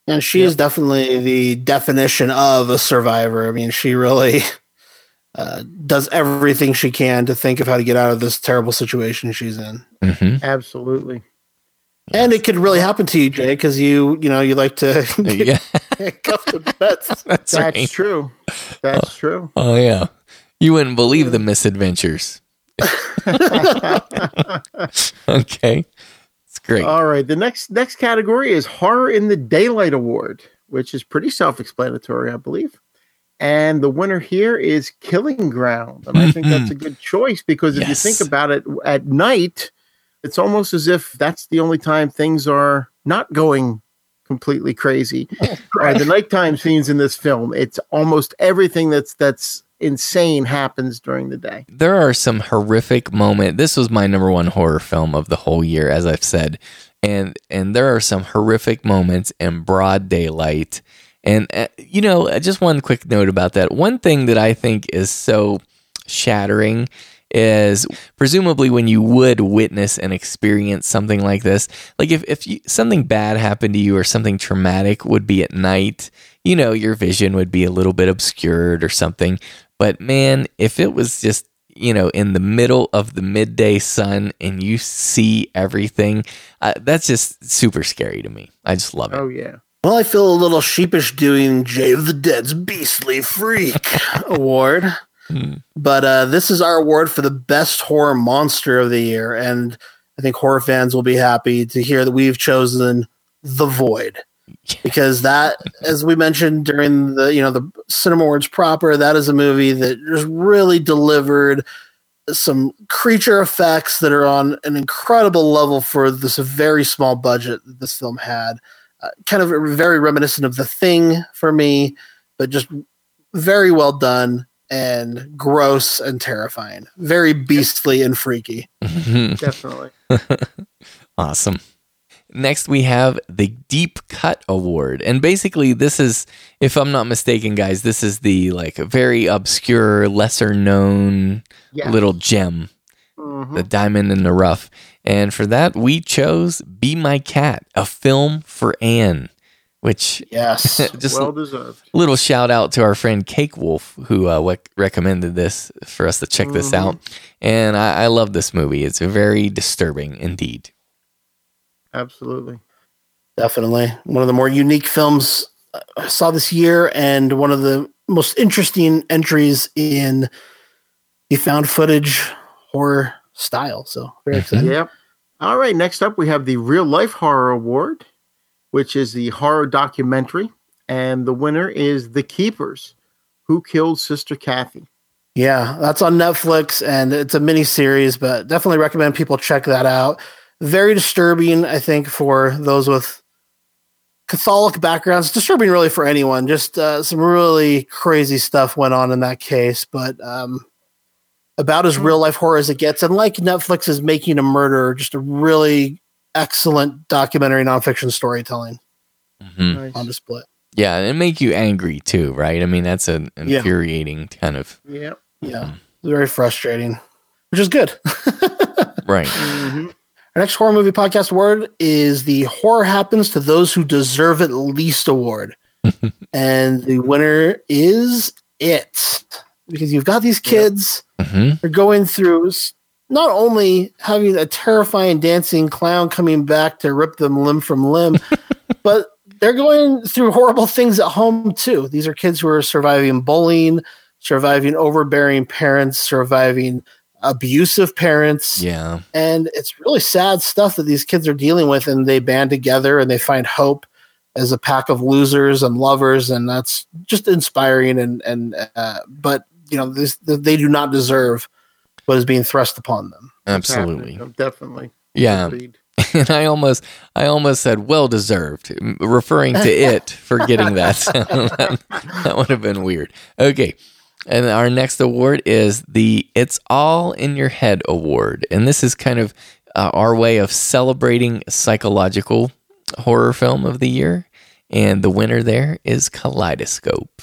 C: And she is definitely the definition of a survivor. I mean, she really uh, does everything she can to think of how to get out of this terrible situation she's in.
A: Mhm.
B: Absolutely.
C: And it could really happen to you, Jay, because you, you know, you like to *laughs*
A: Yeah, *laughs* *laughs*
C: handcuffed to beds. *laughs*
A: that's
B: That's
A: right.
B: true. That's oh. true.
A: Oh yeah. You wouldn't believe the misadventures. *laughs* okay. It's great.
B: All right. The next next category is Horror in the Daylight Award, which is pretty self-explanatory, I believe. And the winner here is Killing Ground. And I think mm-hmm. that's a good choice because if
A: Yes.
B: you think about it at night, it's almost as if that's the only time things are not going completely crazy. *laughs* Uh, the nighttime scenes in this film, it's almost everything that's that's insane happens during the day.
A: there are some horrific moment. This was my number one horror film of the whole year, as I've said, and and there are some horrific moments in broad daylight. And uh, you know, uh, just one quick note about that. One thing that I think is so shattering is presumably when you would witness and experience something like this like if, if you, something bad happened to you or something traumatic would be at night you know your vision would be a little bit obscured or something but man if it was just you know in the middle of the midday sun and you see everything uh, that's just super scary to me i just love it
B: Oh yeah.
C: Well, I feel a little sheepish doing Jay of the Dead's Beastly Freak *laughs* Award.
A: Hmm.
C: But uh, this is our award for the best horror monster of the year. And I think horror fans will be happy to hear that we've chosen The Void. *laughs* Because that, as we mentioned during the, you know, the Cinema Awards proper, that is a movie that just really delivered some creature effects that are on an incredible level for this very small budget that this film had uh, kind of very reminiscent of the thing for me, but just very well done and gross and terrifying. Very beastly and freaky. *laughs*
B: Definitely. *laughs*
A: Awesome. Next, we have the Deep Cut Award. And basically, this is, if I'm not mistaken, guys, this is the like very obscure, lesser known
B: Yeah.
A: little gem,
B: Mhm.
A: the diamond in the rough. And for that, we chose Be My Cat, a film for Anne, which
C: Yes. *laughs*
A: just
B: well deserved.
A: a little shout out to our friend Cake Wolf who uh, wec- recommended this for us to check this
B: Mhm.
A: out. And I, I love this movie. It's very disturbing indeed.
B: Absolutely.
C: Definitely. One of the more unique films I saw this year and one of the most interesting entries in the found footage horror style. So very excited.
B: Yep. All right. Next up, we have the Real Life Horror Award, which is the horror documentary. And the winner is The Keepers Who Killed Sister Cathy?
C: Yeah, that's on Netflix and it's a mini series, but definitely recommend people check that out. Very disturbing, I think, for those with Catholic backgrounds. Disturbing, really, for anyone. Just uh, some really crazy stuff went on in that case, but um, about as real life horror as it gets. And like Netflix is making a murder, just a really excellent documentary nonfiction storytelling
A: Mhm.
B: Nice.
C: on display.
A: Yeah, and make you angry too, right? I mean, that's an
C: Yeah.
A: infuriating kind of
B: Yep.
C: Yeah, very frustrating, which is good. *laughs*
A: right.
B: Mhm.
C: Our next horror movie podcast award is the Horror Happens to Those Who Deserve It Least award. *laughs* and the winner is it because you've got these kids
A: hmm
C: they're going through s- not only having a terrifying dancing clown coming back to rip them limb from limb, *laughs* but they're going through horrible things at home too. These are kids who are surviving bullying, surviving overbearing parents, surviving abusive parents.
A: Yeah.
C: And it's really sad stuff that these kids are dealing with, and they band together and they find hope as a pack of losers and lovers, and that's just inspiring. And and uh, but you know, this, they do not deserve what is being thrust upon them.
A: Absolutely.
B: Happening. Definitely.
A: Yeah.
B: Agreed. *laughs*
A: and I almost I almost said well deserved, referring to *laughs* it for getting that. *laughs* that. that would have been weird. Okay. And our next award is the It's All in Your Head Award. And this is kind of uh, our way of celebrating psychological horror film of the year. And the winner there is Kaleidoscope.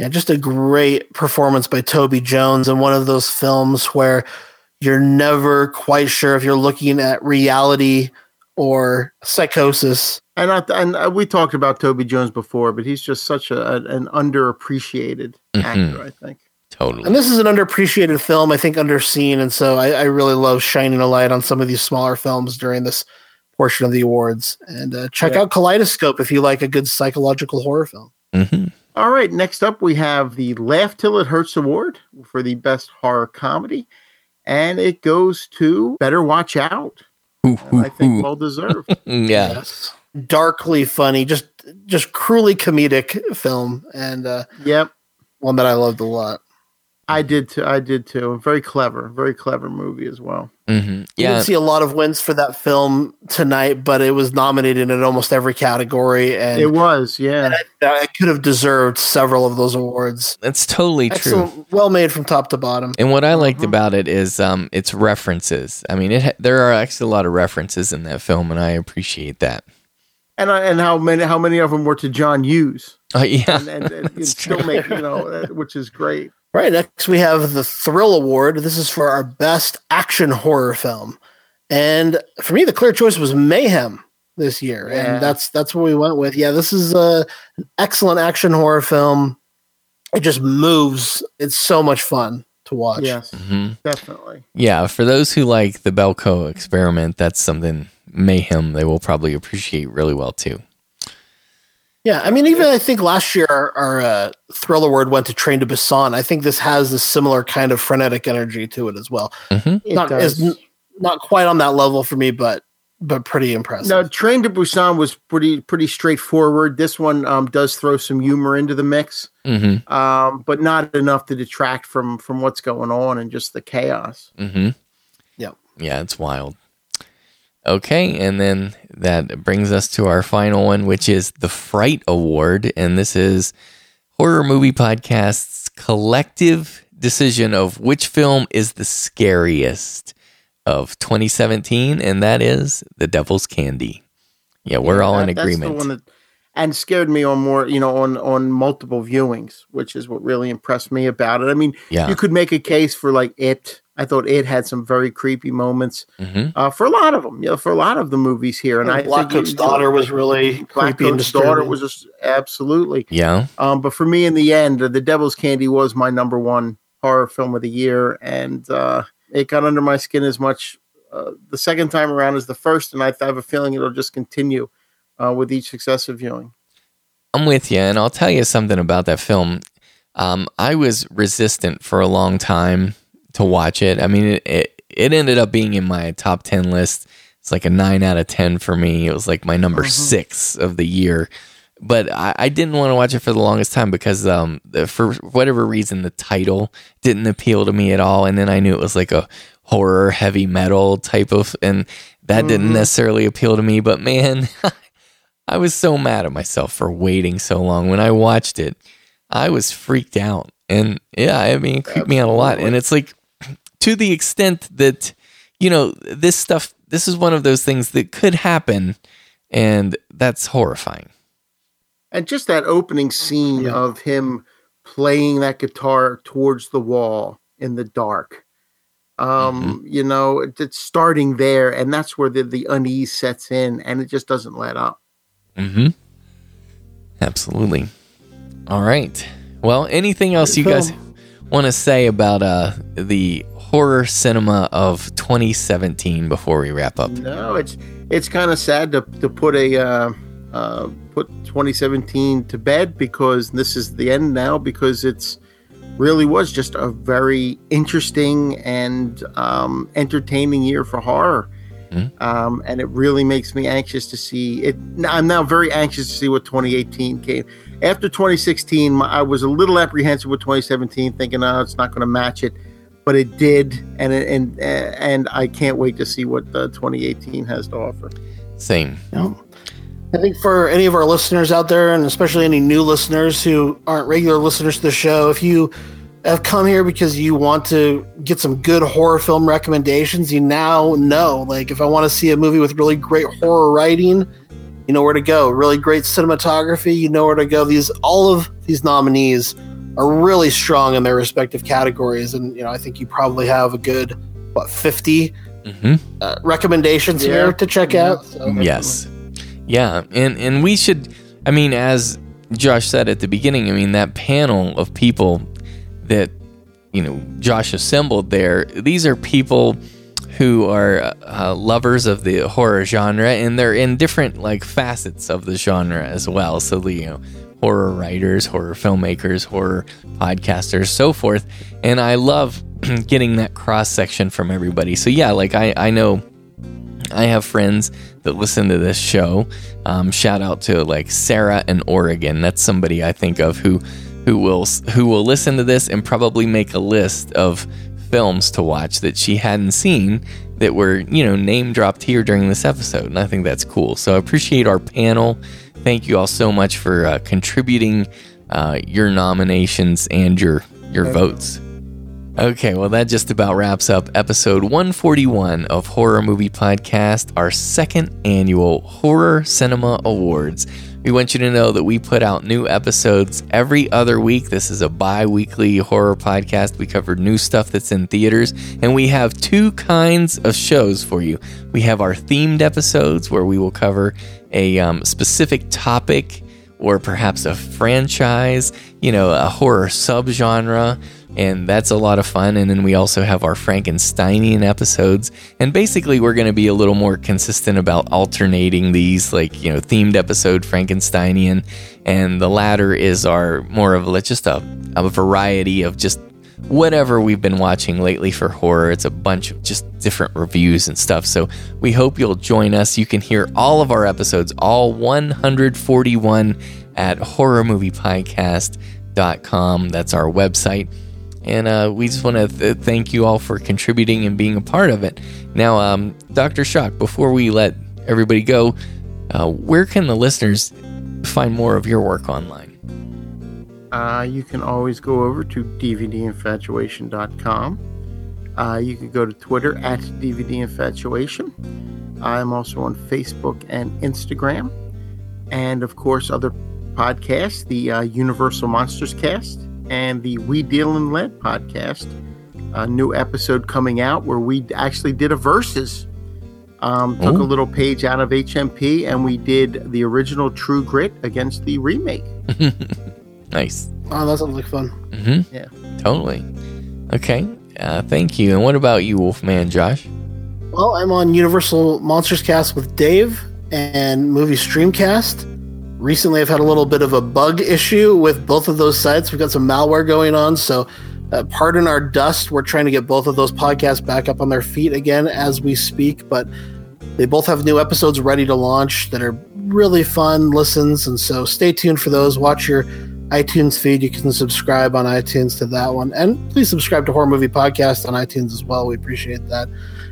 C: Yeah, just a great performance by Toby Jones and one of those films where you're never quite sure if you're looking at reality or psychosis.
B: And I, and uh, we talked about Toby Jones before, but he's just such a, an underappreciated
A: Mhm.
B: actor. I think.
A: Totally.
C: And this is an underappreciated film, I think, underseen. And so I, I really love shining a light on some of these smaller films during this portion of the awards. And uh, check
B: Yeah.
C: out Kaleidoscope if you like a good psychological horror film.
A: hmm
B: All right, next up we have the Laugh Till It Hurts Award for the best horror comedy, and it goes to Better Watch Out. And I think well deserved. *laughs*
A: yeah.
C: Yes. Darkly funny, just just cruelly comedic film, and uh,
B: yep,
C: one that I loved a lot.
B: I did too. I did too. Very clever, very clever movie as well.
A: hmm
C: You
A: Yeah.
C: didn't see a lot of wins for that film tonight, but it was nominated in almost every category, and
B: It was, yeah.
C: it could have deserved several of those awards.
A: That's totally true.
C: Excellent, well made from top to bottom.
A: And what I liked
B: Mhm.
A: about it is um, its references. I mean, it there are actually a lot of references in that film, and I appreciate that.
B: And I, and how many how many of them were to John Hughes,
A: Oh yeah,
B: and, and, and you *laughs*
A: That's
B: still
A: true.
B: make you know, uh, which is great.
C: Right next, we have the Thrill Award. This is for our best action horror film, and for me, the clear choice was Mayhem this year,
B: Yeah.
C: and that's that's what we went with. Yeah, this is a, an excellent action horror film. It just moves. It's so much fun to watch.
B: Yes,
A: hmm
B: definitely.
A: yeah. For those who like the Belko experiment, that's something mayhem they will probably appreciate really well too.
C: Yeah, I mean, even I think last year our, our uh, Thrill Award went to Train to Busan. I think this has a similar kind of frenetic energy to it as well.
A: Mm-hmm.
B: It
C: not
B: does.
C: as not quite on that level for me, but but pretty impressive.
B: No, Train to Busan was pretty pretty straightforward. This one um, does throw some humor into the mix,
A: hmm
B: um, but not enough to detract from from what's going on and just the chaos.
A: Mm-hmm.
C: Yep.
A: Yeah, it's wild. Okay, and then that brings us to our final one, which is the Fright Award, and this is Horror Movie Podcast's collective decision of which film is the scariest of 2017, and that is The Devil's Candy. Yeah, we're all in
B: That- that's the
A: agreement.
B: one that- and scared me on more, you know, on on multiple viewings, which is what really impressed me about it. I mean,
A: yeah.
B: you could make a case for like it. I thought it had some very creepy moments
A: hmm
B: uh, for a lot of them. You know, for a lot of the movies here, and I
C: Black
B: think
C: Coat's daughter was really
B: Black
C: creepy and
B: Coat's daughter was just absolutely.
A: Yeah.
B: Um, but for me, in the end, uh, The Devil's Candy was my number one horror film of the year, and uh, it got under my skin as much uh, the second time around as the first, and I have a feeling it'll just continue uh, with each successive viewing.
A: I'm with you, and I'll tell you something about that film. Um, I was resistant for a long time to watch it. I mean, it, it it ended up being in my top ten list. It's like a nine out of ten for me. It was like my number
B: Mhm.
A: six of the year, but I, I didn't want to watch it for the longest time because um, the, for whatever reason the title didn't appeal to me at all, and then I knew it was like a horror heavy metal type of, and that didn't
B: Mhm.
A: necessarily appeal to me. But man. *laughs* I was so mad at myself for waiting so long. When I watched it, I was freaked out. And yeah, I mean, it creeped me out a lot. And it's like to the extent that, you know, this stuff, this is one of those things that could happen. And that's horrifying.
B: And just that opening scene
C: Yeah.
B: of him playing that guitar towards the wall in the dark. Um, you know, it's starting there, and that's where the, the unease sets in, and it just doesn't let up.
A: Mm hmm. Absolutely. All right. Well, anything else you guys want to say about uh, the horror cinema of 2017 before we wrap up?
B: No, it's it's kind of sad to to put a uh, uh, put 2017 to bed because this is the end now because it's really was just a very interesting and um, entertaining year for horror. Mm-hmm. Um, and it really makes me anxious to see it. I'm now very anxious to see what 2018 came. After 2016, I was a little apprehensive with 2017, thinking, "Oh, it's not going to match it," but it did, and and and I can't wait to see what uh, 2018 has to offer.
A: Same.
C: Yeah. I think for any of our listeners out there, and especially any new listeners who aren't regular listeners to the show, if you have come here because you want to get some good horror film recommendations, you now know. Like, if I want to see a movie with really great horror writing, you know where to go. Really great cinematography, you know where to go. These all of these nominees are really strong in their respective categories, and you know I think you probably have a good what 50 mm-hmm. uh, recommendations yeah. here to check yeah. out.
A: So. Yes. Yeah, and and we should. I mean, as Josh said at the beginning, I mean that panel of people that you know Josh assembled there. These are people who are uh, lovers of the horror genre, and they're in different like facets of the genre as well. So the you know horror writers, horror filmmakers, horror podcasters, so forth. And I love *clears throat* getting that cross section from everybody. So yeah, like I I know I have friends that listen to this show. Um, shout out to like Sarah in Oregon. That's somebody I think of who who will who will listen to this and probably make a list of films to watch that she hadn't seen that were you know name dropped here during this episode. And I think that's cool. So I appreciate our panel. Thank you all so much for uh, contributing uh, your nominations and your your votes. Okay, well, that just about wraps up episode 141 of Horror Movie Podcast, our second annual Horror Cinema Awards. We want you to know that we put out new episodes every other week. This is a bi weekly horror podcast. We cover new stuff that's in theaters, and we have two kinds of shows for you. We have our themed episodes where we will cover a um, specific topic or perhaps a franchise, you know, a horror subgenre and that's a lot of fun. And then we also have our Frankensteinian episodes, and basically we're going to be a little more consistent about alternating these, like you know, themed episode Frankensteinian, and the latter is our more of just a, a variety of just whatever we've been watching lately for horror. It's a bunch of just different reviews and stuff. So we hope you'll join us. You can hear all of our episodes, all 141, at horrormoviepodcast.com. That's our website. And uh, we just want to th- thank you all for contributing and being a part of it. Now, um, Dr. Shock, before we let everybody go, uh, where can the listeners find more of your work online?
B: Uh, you can always go over to dvdinfatuation.com. Uh, you can go to Twitter at dvdinfatuation. I'm also on Facebook and Instagram. And of course, other podcasts, the uh, Universal Monsters Cast and the We Deal in Lead podcast. A new episode coming out where we actually did a verses. Um, took Ooh. a little page out of HMP and we did the original True Grit against the remake. *laughs*
A: nice.
C: Oh, that sounds like fun.
A: Mm-hmm. Yeah. Totally. Okay. Uh, thank you. And what about you, Wolfman Josh?
C: Well, I'm on Universal Monsters Cast with Dave and Movie Streamcast recently I've had a little bit of a bug issue with both of those sites. We've got some malware going on, so uh, pardon our dust. We're trying to get both of those podcasts back up on their feet again as we speak, but they both have new episodes ready to launch that are really fun listens, and so stay tuned for those. Watch your iTunes feed. You can subscribe on iTunes to that one, and please subscribe to Horror Movie Podcast on iTunes as well. We appreciate that.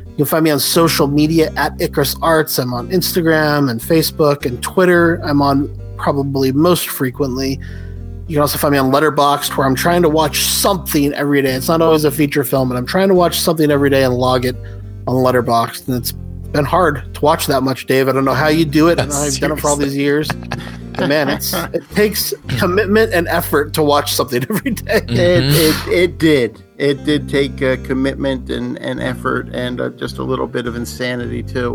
C: You can find me on social media at Icarus Arts. I'm on Instagram and Facebook and Twitter. I'm on probably most frequently. You can also find me on Letterboxd, where I'm trying to watch something every day. It's not always a feature film, but I'm trying to watch something every day and log it on Letterboxd. And it's been hard to watch that much, Dave. I don't know how you do it. I have done it for all these years. *laughs* man, it's *laughs* it takes commitment and effort to watch something *laughs* every day.
B: Mm-hmm. It, it, it did it did take uh, commitment and, and effort and uh, just a little bit of insanity too.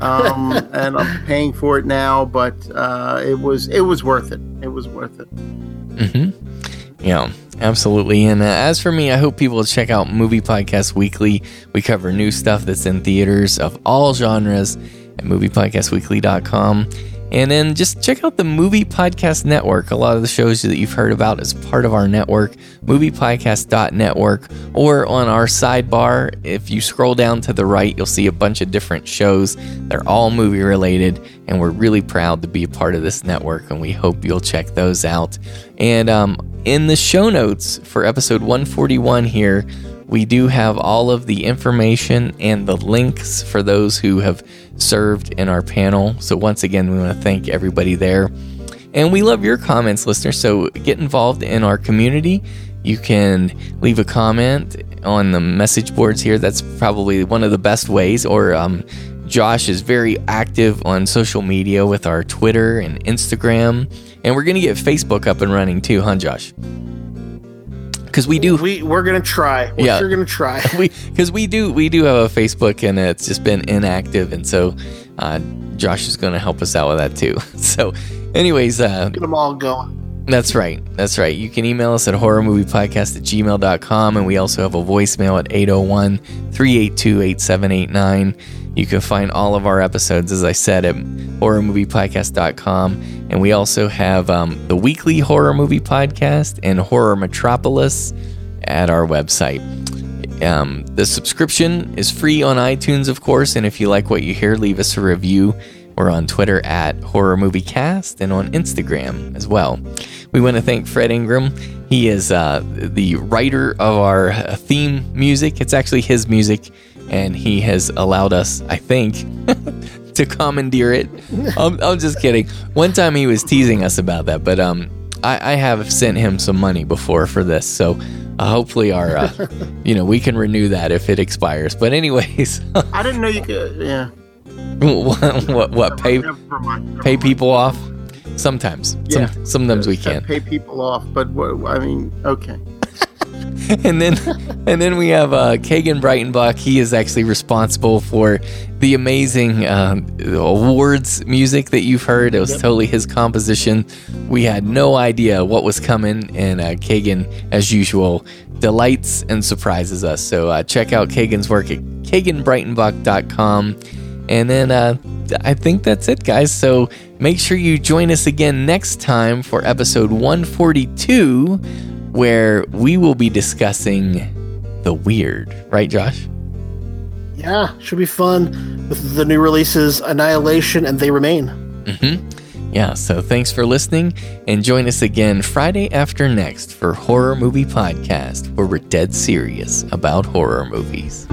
B: Um, *laughs* and I'm paying for it now, but uh, it was it was worth it. It was worth it.
A: Mm-hmm. Yeah, absolutely. And uh, as for me, I hope people will check out Movie Podcast Weekly. We cover new stuff that's in theaters of all genres at moviepodcastweekly.com. And then just check out the Movie Podcast Network. A lot of the shows that you've heard about as part of our network, moviepodcast.network, or on our sidebar. If you scroll down to the right, you'll see a bunch of different shows. They're all movie related, and we're really proud to be a part of this network, and we hope you'll check those out. And um, in the show notes for episode 141 here, we do have all of the information and the links for those who have served in our panel. So, once again, we want to thank everybody there. And we love your comments, listeners. So, get involved in our community. You can leave a comment on the message boards here. That's probably one of the best ways. Or, um, Josh is very active on social media with our Twitter and Instagram. And we're going to get Facebook up and running too, huh, Josh? Because we do
C: we we're gonna try. We're yeah, gonna try. *laughs*
A: We because we do we do have a facebook and it's just been inactive and so uh, josh is gonna help us out with that too. *laughs* So anyways uh
C: get them all going.
A: that's right that's right. You can email us at horrormoviepodcast at gmail.com and we also have a voicemail at 801-382-8789 you can find all of our episodes, as I said, at horrormoviepodcast.com. And we also have um, the weekly horror movie podcast and Horror Metropolis at our website. Um, the subscription is free on iTunes, of course. And if you like what you hear, leave us a review. We're on Twitter at Horror Movie Cast and on Instagram as well. We want to thank Fred Ingram. He is uh, the writer of our theme music. It's actually his music and he has allowed us, I think, *laughs* to commandeer it. I'm, I'm, just kidding. One time he was teasing us about that, but um, I, I have sent him some money before for this, so uh, hopefully our, uh, *laughs* you know, we can renew that if it expires. But anyways,
B: I didn't know you could. Yeah. *laughs*
A: what, what? What? Pay pay people off? Sometimes. Yeah. Some, sometimes we can
B: pay people off, but I mean, okay. *laughs*
A: and then and then we have uh, Kagan Breitenbach. He is actually responsible for the amazing um, awards music that you've heard. It was yep. totally his composition. We had no idea what was coming, and uh, Kagan, as usual, delights and surprises us. So uh, check out Kagan's work at kaganbreitenbach.com. And then uh, I think that's it, guys. So make sure you join us again next time for episode 142 where we will be discussing the weird, right, Josh?
C: Yeah, should be fun with the new releases Annihilation and They Remain.
A: Mm-hmm. Yeah, so thanks for listening and join us again Friday after next for Horror Movie Podcast, where we're dead serious about horror movies.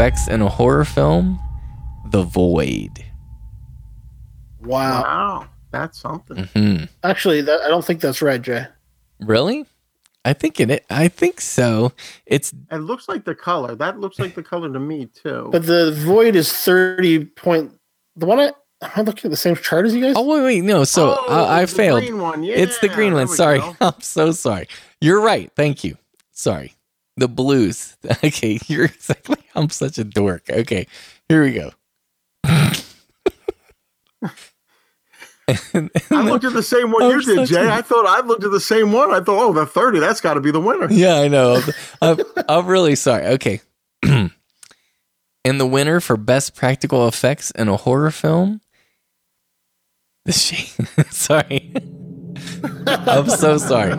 A: Effects in a Horror Film, The Void.
C: Wow.
B: Wow. That's something.
A: Mm-hmm.
C: Actually, that, I don't think that's right, Jay.
A: Really? I think it. I think so. It's.
B: It looks like the color. That looks like the color to me too.
C: But the void is thirty point. The one I. I'm looking at the same chart as you guys.
A: Oh wait, wait, no. So oh, I, I failed. Yeah, it's the green one. Sorry, go. *laughs* I'm so sorry. You're right. Thank you. Sorry the blues. *laughs* Okay, you're exactly. I'm such a dork. Okay, here we go.
B: and, *laughs* and I looked at the same one I'm you did, Jay. A, I thought I looked at the same one. I thought, oh, the 30, that's got to be the winner.
A: Yeah, I know. I'm, I'm really sorry. Okay. *clears throat* and the winner for best practical effects in a horror film, the *laughs* shame. sorry. I'm so sorry.